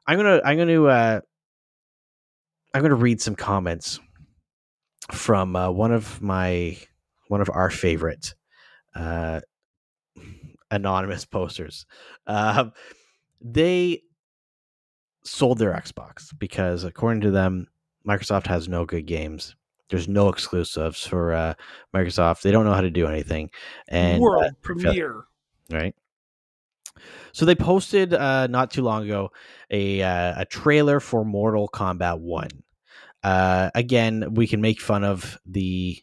I'm gonna I'm gonna uh I'm gonna read some comments from uh, one of my one of our favorite uh anonymous posters. Um they sold their Xbox because according to them, Microsoft has no good games. There's no exclusives for uh, Microsoft. They don't know how to do anything. And uh, World premiere. right? So they posted uh, not too long ago a uh, a trailer for Mortal Kombat One. Uh, again, we can make fun of the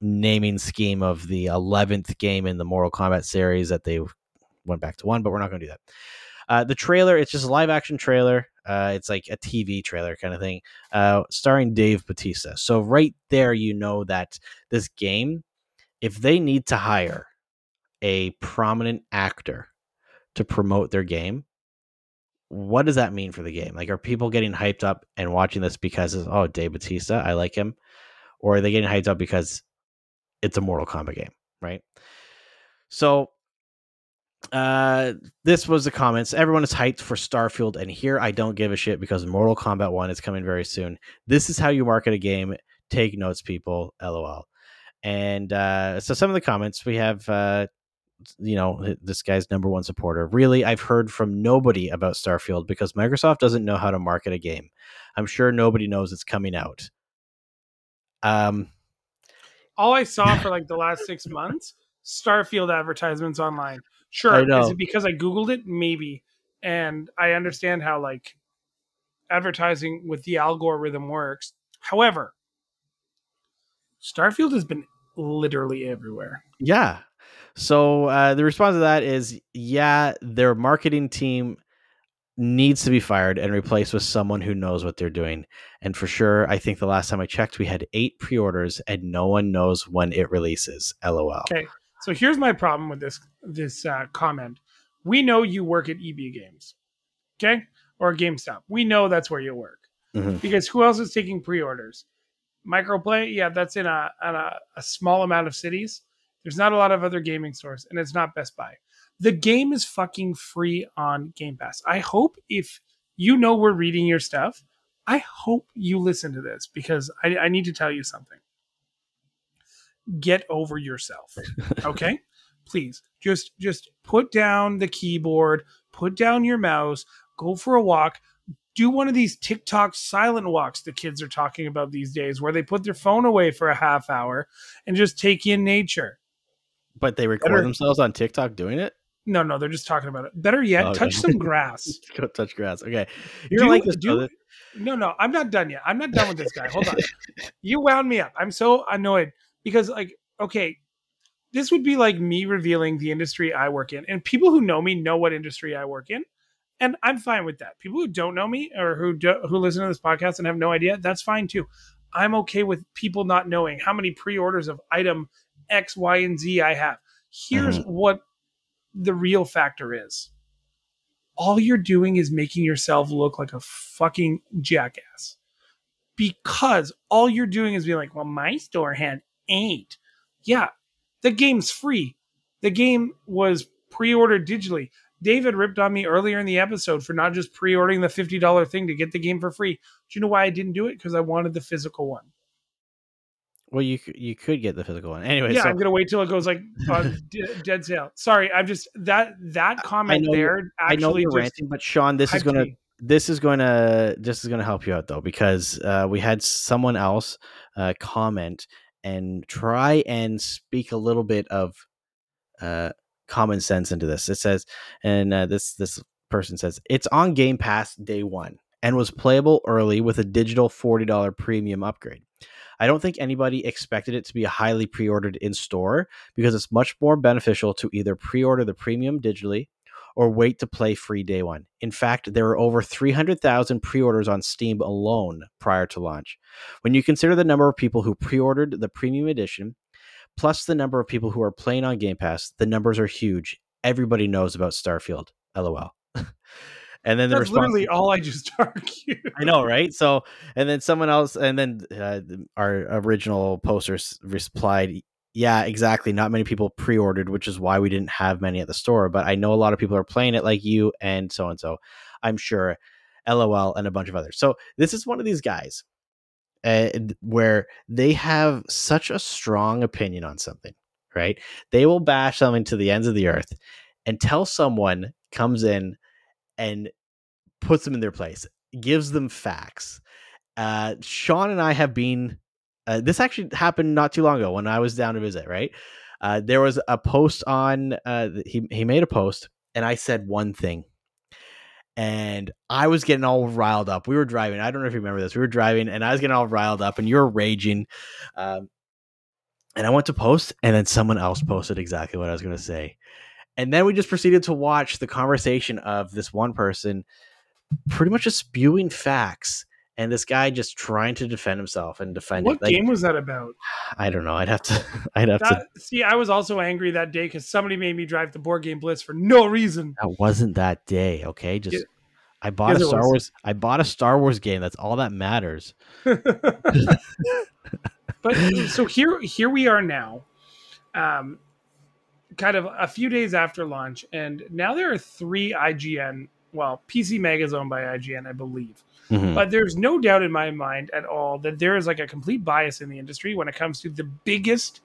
naming scheme of the eleventh game in the Mortal Kombat series that they went back to one, but we're not going to do that. Uh, the trailer, it's just a live action trailer. Uh, it's like a TV trailer kind of thing, uh, starring Dave Bautista. So right there, you know that this game, if they need to hire a prominent actor to promote their game, what does that mean for the game? Like, are people getting hyped up and watching this because it's, oh, Dave Bautista, I like him, or are they getting hyped up because it's a Mortal Kombat game, right? So, uh, this was the comments. Everyone is hyped for Starfield, and here I don't give a shit because Mortal Kombat One is coming very soon. This is how you market a game. Take notes, people. LOL. And uh, so, some of the comments we have. Uh, you know this guy's number one supporter really i've heard from nobody about starfield because microsoft doesn't know how to market a game i'm sure nobody knows it's coming out um All I saw for like the last six months, Starfield advertisements online. Sure, is it because I googled it? Maybe, and I understand how like advertising with the algorithm works. However, Starfield has been literally everywhere. yeah so uh the response to that is yeah their marketing team needs to be fired and replaced with someone who knows what they're doing and for sure i think the last time i checked we had eight pre-orders and no one knows when it releases lol Okay, so here's my problem with this this uh, comment. We know you work at EB Games. Okay, or GameStop. We know that's where you work Mhm. because who else is taking pre-orders? Microplay, yeah, that's in a, in a a small amount of cities. There's not a lot of other gaming stores, and it's not Best Buy. The game is fucking free on Game Pass. I hope if you know we're reading your stuff, I hope you listen to this because I, I need to tell you something. Get over yourself. Okay? Please. Just just put down the keyboard, put down your mouse, go for a walk, do one of these TikTok silent walks the kids are talking about these days where they put their phone away for a half hour and just take in nature. But they record Better- themselves on TikTok doing it. No, no, they're just talking about it. Better yet, Oh, Okay. touch some grass. Go touch grass. Okay, you're Do- like this. do- brother. No, no, I'm not done yet. I'm not done with this guy. Hold on. You wound me up. I'm so annoyed because, like, okay, this would be like me revealing the industry I work in, and people who know me know what industry I work in, and I'm fine with that. People who don't know me or who do, who listen to this podcast and have no idea, that's fine too. I'm okay with people not knowing how many pre-orders of item X, Y, and Z I have. Here's mm-hmm. what the real factor is all you're doing is making yourself look like a fucking jackass because all you're doing is being like, well, my store had eight. Yeah, the game's free. The game was pre ordered digitally. David ripped on me earlier in the episode for not just pre ordering the $50 thing to get the game for free. Do you know why I didn't do it? Because I wanted the physical one. Well, you you could get the physical one anyway. yeah, so I'm gonna wait till it goes like d- dead sale. Sorry, I'm just that that comment there I know actually you're just ranting, but Sean, this is gonna this is going to this is to help you out though because uh, we had someone else uh, comment and try and speak a little bit of uh, common sense into this. It says, and uh, this this person says it's on Game Pass day one and was playable early with a digital forty dollar premium upgrade. I don't think anybody expected it to be highly pre-ordered in store because it's much more beneficial to either pre-order the premium digitally or wait to play free day one. In fact, there were over 300,000 pre orders on Steam alone prior to launch. When you consider the number of people who pre ordered the premium edition, plus the number of people who are playing on Game Pass, the numbers are huge. Everybody knows about Starfield. LOL. and then the That's response. literally all I just argued. I know, right? So, and then someone else, and then uh, our original poster replied, "Yeah, exactly. Not many people pre-ordered, which is why we didn't have many at the store. But I know a lot of people are playing it, like you and so and so. I'm sure." LOL and a bunch of others. So this is one of these guys uh, where they have such a strong opinion on something, right? They will bash something to the ends of the earth until someone comes in and puts them in their place, gives them facts. Uh, Sean and I have been. Uh, this actually happened not too long ago when I was down to visit. Right, uh, there was a post on. Uh, he he made a post, and I said one thing, and I was getting all riled up. We were driving. I don't know if you remember this. We were driving, and I was getting all riled up, and you're raging. Um, and I went to post, and then someone else posted exactly what I was going to say. And then we just proceeded to watch the conversation of this one person pretty much just spewing facts and this guy just trying to defend himself and defend What it. Like, game was that about? I don't know. I'd have to I'd have to see, I was also angry that day because somebody made me drive the board game Blitz for no reason. that wasn't that day, okay? Just. I bought a Star was. Wars I bought a Star Wars game. That's all that matters. but so here, here we are now, um, kind of a few days after launch, and now there are three IGN. Well, PC Mag is owned by IGN, I believe. Mhm. But there's no doubt in my mind at all that there is like a complete bias in the industry when it comes to the biggest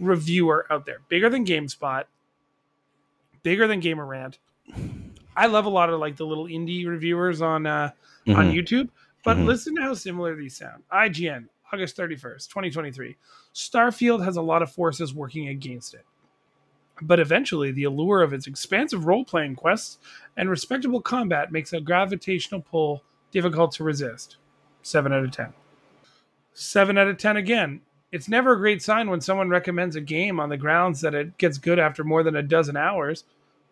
reviewer out there, bigger than GameSpot, bigger than Gamer Rant. I love a lot of like the little indie reviewers on uh, on Mhm. YouTube, but Mhm. listen to how similar these sound. IGN, August 31st, 2023. Starfield has a lot of forces working against it. But eventually, the allure of its expansive role playing quests and respectable combat makes a gravitational pull difficult to resist. 7 out of 10. 7 out of 10 again. It's never a great sign when someone recommends a game on the grounds that it gets good after more than a dozen hours.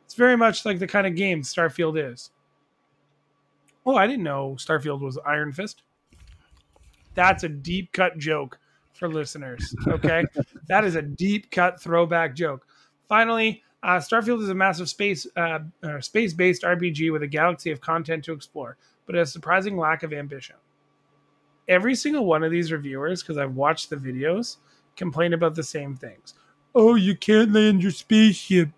It's very much like the kind of game Starfield is. Oh, I didn't know Starfield was Iron Fist. That's a deep cut joke for listeners. Okay. that is a deep cut throwback joke. Finally, Uh, Starfield is a massive space uh, space based RPG with a galaxy of content to explore, but a surprising lack of ambition. Every single one of these reviewers, because I've watched the videos, complain about the same things. Oh, you can't land your spaceship.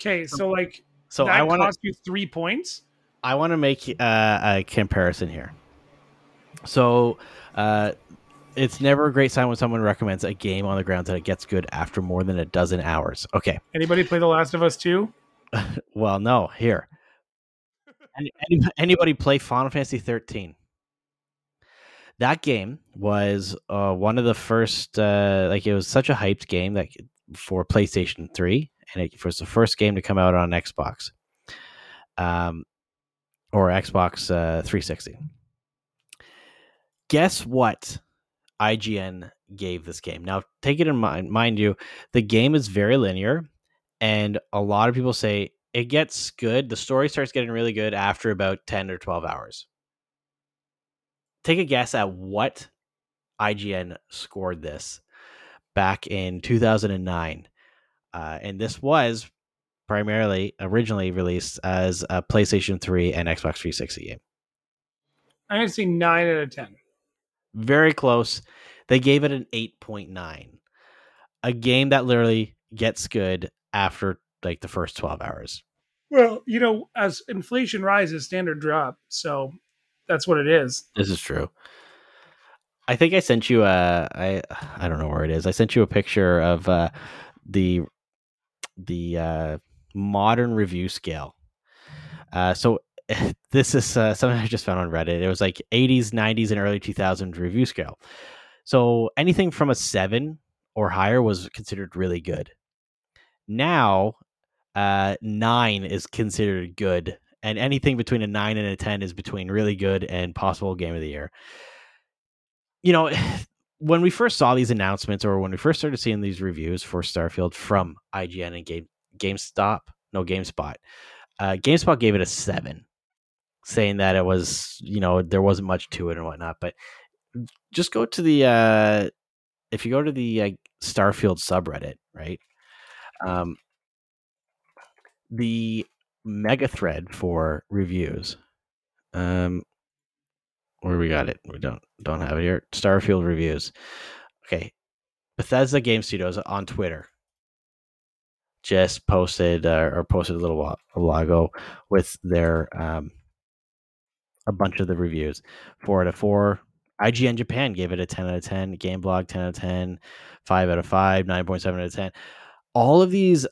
Okay, so like So that I want to cost you three points. I want to make uh, a comparison here. So, uh, it's never a great sign when someone recommends a game on the grounds that it gets good after more than a dozen hours. Okay, Anybody play The Last of Us 2? well, no, here. Any, any, anybody play Final Fantasy 13? That game was uh, one of the first, uh, like, it was such a hyped game that for PlayStation 3, and it was the first game to come out on Xbox. Um, or Xbox uh, 360. Guess what IGN gave this game? Now, take it in mind, mind you, the game is very linear, and a lot of people say it gets good. The story starts getting really good after about 10 or 12 hours. Take a guess at what IGN scored this back in 2009. Uh, and this was primarily originally released as a PlayStation 3 and Xbox 360 game. I'm going to say 9 out of 10. Very close. They gave it an 8.9. A game that literally gets good after like the first 12 hours. Well, you know, as inflation rises, standard drop. So that's what it is. This is true. I think I sent you a I I don't know where it is. I sent you a picture of uh the the uh modern review scale. Uh so this is uh, something I just found on Reddit. It was like 80s, 90s, and early 2000s review scale. So anything from a seven or higher was considered really good. Now, uh, nine is considered good, and anything between a nine and a 10 is between really good and possible game of the year. You know, when we first saw these announcements or when we first started seeing these reviews for Starfield from IGN and Game GameStop, no GameSpot, uh, GameSpot gave it a seven saying that it was you know there wasn't much to it and whatnot but just go to the uh if you go to the uh, starfield subreddit right um the mega thread for reviews um where we got it we don't don't have it here starfield reviews. Okay bethesda game studios on twitter just posted uh, or posted a little while, a while ago with their um a bunch of the reviews. Four out of four. IGN Japan gave it a 10 out of 10. Gameblog 10 out of 10. 5 out of 5. 9.7 out of 10. All of these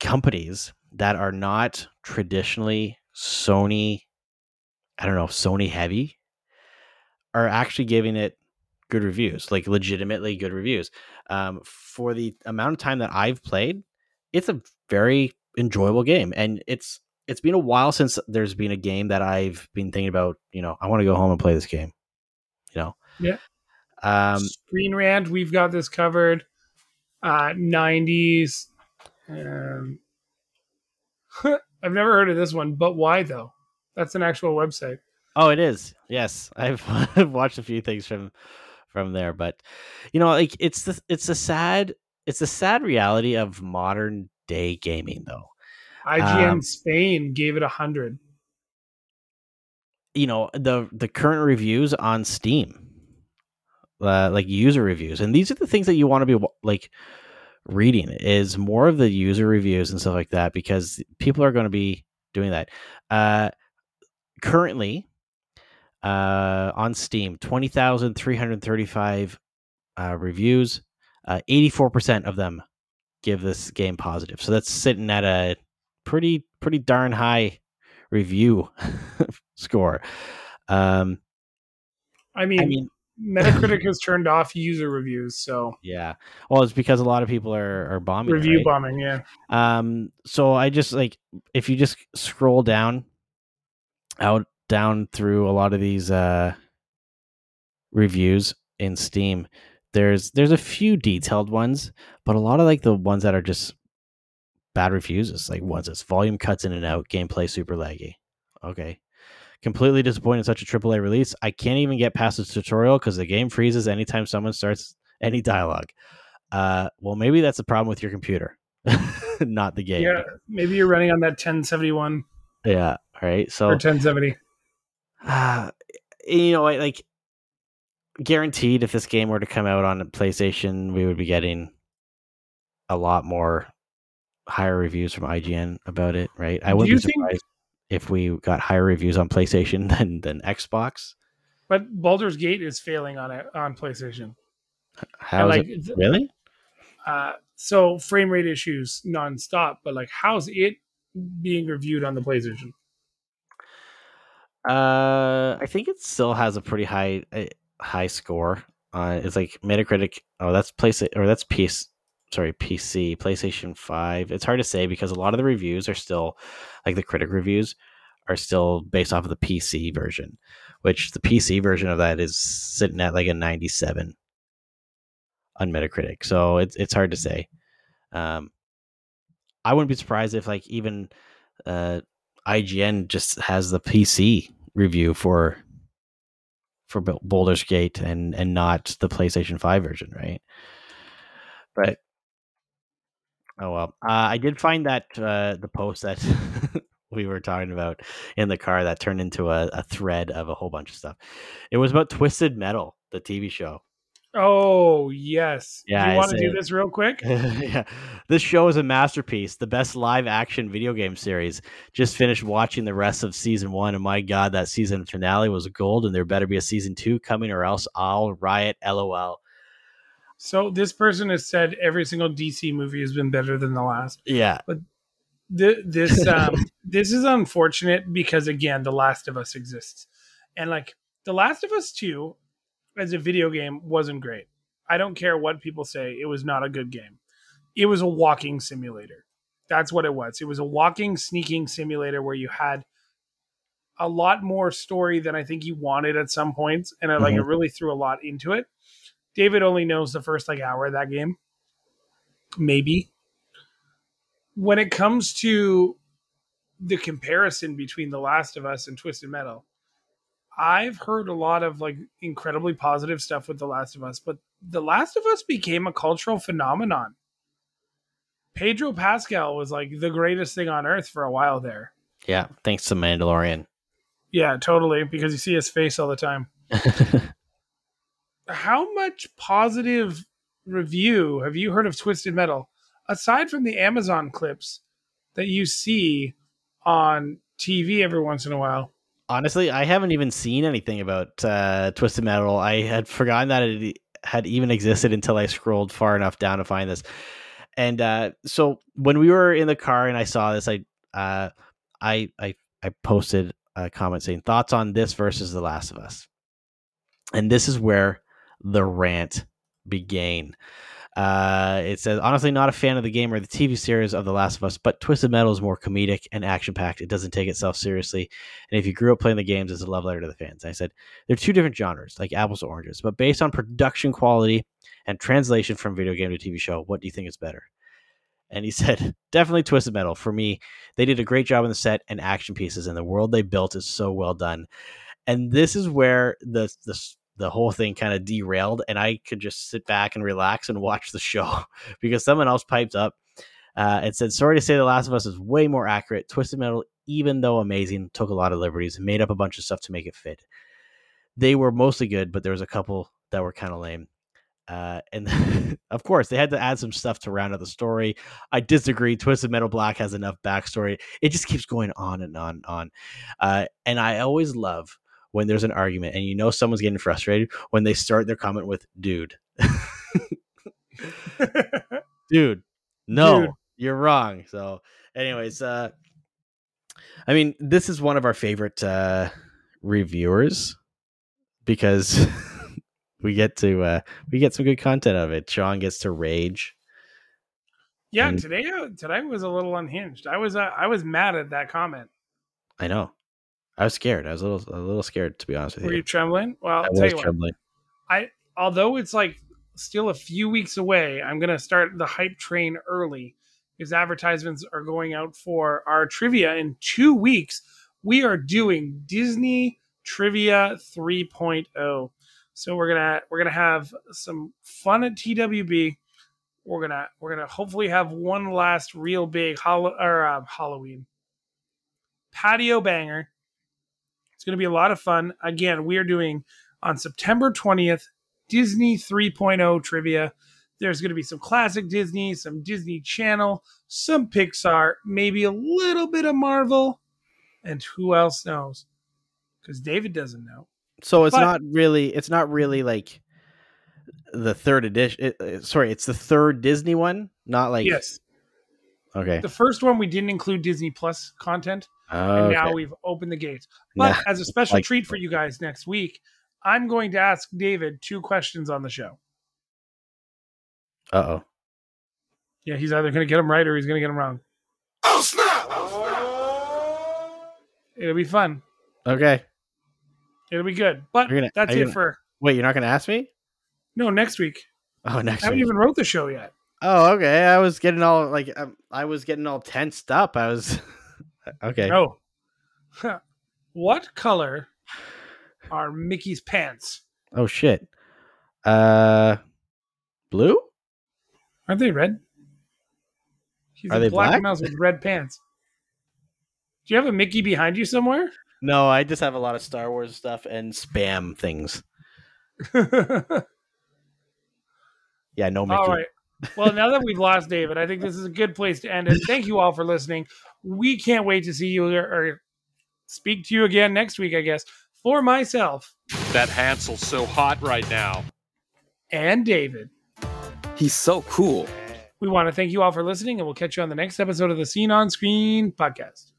companies that are not traditionally Sony, I don't know, Sony heavy, are actually giving it good reviews, like legitimately good reviews. Um, for the amount of time that I've played, it's a very enjoyable game. And it's it's been a while since there's been a game that I've been thinking about. You know, I want to go home and play this game. You know, Yeah. Um, Screen Rant, we've got this covered. Uh, 90s. Um, I've never heard of this one, but why though? That's an actual website. oh, it is. Yes, I've watched a few things from from there, but you know, like it's the it's a sad it's a sad reality of modern day gaming, though. IGN Um, Spain gave it a hundred. you know the the current reviews on Steam, uh, like user reviews, and these are the things that you want to be like reading is more of the user reviews and stuff like that because people are going to be doing that. Uh, currently, uh, on Steam, twenty thousand three hundred thirty-five uh, reviews. Eighty-four percent of them give this game positive, so that's sitting at a pretty pretty darn high review score. Um, I mean, I mean, Metacritic has turned off user reviews, so yeah. Well, it's because a lot of people are are bombing. review right? bombing. Yeah, Um, so I just like if you just scroll down, out down through a lot of these uh reviews in Steam, there's there's a few detailed ones, but a lot of like the ones that are just bad is like ones that's volume cuts in and out, gameplay super laggy. Okay. Completely disappointed in such a AAA release. I can't even get past the tutorial because the game freezes anytime someone starts any dialogue. Uh, well, maybe that's a problem with your computer, not the game. Yeah, maybe you're running on that 1071 Yeah. All right. or 1070. uh, you know, I- like guaranteed, if this game were to come out on PlayStation, we would be getting a lot more higher reviews from IGN about it. Right. I wouldn't be think- surprised if we got higher reviews on PlayStation than than Xbox. But Baldur's Gate is failing on it on PlayStation. How like, it really? Uh, so frame rate issues nonstop, but like, how's it being reviewed on the PlayStation? Uh, I think it still has a pretty high uh, high score. Uh, it's like Metacritic. Oh, that's place or that's PS. Sorry, PC, PlayStation Five. It's hard to say because a lot of the reviews are still, like the critic reviews, are still based off of the PC version, which the PC version of that is sitting at like a ninety-seven on Metacritic. So it's it's hard to say. Um, I wouldn't be surprised if like even uh IGN just has the PC review for for Baldur's Gate and and not the PlayStation 5 version, right? But oh well. Uh, I did find that uh, the post that we were talking about in the car that turned into a, a thread of a whole bunch of stuff. It was about Twisted Metal, the TV show. Oh yes. Yeah, Do you want to do this real quick? yeah. This show is a masterpiece, the best live action video game series. Just finished watching the rest of season one, and my god, that season finale was gold, and there better be a season two coming, or else I'll riot. LOL. So this person has said every single DC movie has been better than the last. Yeah. Th- This um this is unfortunate because again, The Last of Us exists, and like The Last of Us Two, as a video game, wasn't great. I don't care what people say; it was not a good game. It was a walking simulator. That's what it was. It was a walking, sneaking simulator where you had a lot more story than I think you wanted at some points, and it, like it really threw a lot into it. David only knows the first like hour of that game, maybe. When it comes to the comparison between The Last of Us and Twisted Metal, I've heard a lot of like incredibly positive stuff with The Last of Us, but The Last of Us became a cultural phenomenon. Pedro Pascal was like the greatest thing on earth for a while there. Yeah. Thanks to Mandalorian. Yeah, totally, because you see his face all the time. How much positive review have you heard of Twisted Metal aside from the Amazon clips that you see on TV every once in a while? Honestly, I haven't even seen anything about uh, Twisted Metal. I had forgotten that it had even existed until I scrolled far enough down to find this. And uh, so when we were in the car and I saw this, I uh, I I I posted a comment saying thoughts on this versus The Last of Us, and this is where the rant began. Uh, it says, honestly, not a fan of the game or the TV series of The Last of Us, but Twisted Metal is more comedic and action packed. It doesn't take itself seriously. And if you grew up playing the games, it's a love letter to the fans. I said, they're two different genres, like apples to oranges, but based on production quality and translation from video game to TV show, what do you think is better? And he said, definitely Twisted Metal. For me, they did a great job on the set and action pieces, and the world they built is so well done. And this is where the the the whole thing kind of derailed, and I could just sit back and relax and watch the show because someone else piped up uh, and said, "Sorry to say, The Last of Us is way more accurate. Twisted Metal, even though amazing, took a lot of liberties, made up a bunch of stuff to make it fit. They were mostly good, but there was a couple that were kind of lame." Uh, and of course, they had to add some stuff to round out the story. I disagree. Twisted Metal Black has enough backstory. It just keeps going on and on and on. Uh, and I always love when there's an argument and you know someone's getting frustrated when they start their comment with "dude." dude no Dude. you're wrong so anyways uh i mean this is one of our favorite uh reviewers because we get to uh we get some good content of it sean gets to rage yeah, And- today uh, today was a little unhinged. I was uh, I was mad at that comment. i know i was scared i was a little a little scared to be honest with Were you, Were you trembling? Well, i I'll tell was you what. trembling I although it's like still a few weeks away, I'm gonna start the hype train early because advertisements are going out for our trivia in two weeks. We are doing Disney Trivia 3.0. So we're gonna we're gonna have some fun at TWB. we're gonna we're gonna hopefully have one last real big hol- or uh, Halloween patio banger. It's gonna be a lot of fun. Again, we are doing on September twentieth Disney 3.0 trivia. There's going to be some classic Disney, some Disney Channel, some Pixar, maybe a little bit of Marvel, and who else knows? Because David doesn't know. So it's But- not really. It's not really like the third edition. It, it- sorry, it's the third Disney one. Not like yes, Okay. the first one we didn't include Disney Plus content, and okay. now we've opened the gates. But Nah, as a special like- treat for you guys next week, I'm going to ask David two questions on the show. Uh oh. Yeah, he's either going to get them right or he's going to get them wrong. Oh snap! oh, snap! It'll be fun. Okay. It'll be good. But gonna- that's it gonna- for Wait, you're not going to ask me? no next week. Oh, next week. I haven't week. even wrote the show yet. Oh, okay. I was getting all like um, I was getting all tensed up. I was okay. No. what color are Mickey's pants? Oh shit. Uh, blue? Aren't they red? He's Are a they black, black? mouse with red pants. Do you have a Mickey behind you somewhere? No, I just have a lot of Star Wars stuff and spam things. Yeah, no Mickey. all right. Well, now that we've lost David, I think this is a good place to end it. Thank you all for listening. We can't wait to see you or, or speak to you again next week, I guess. For myself That Hansel's so hot right now. and David, He's so cool. we want to thank you all for listening, and we'll catch you on the next episode of the Seen on Screen podcast.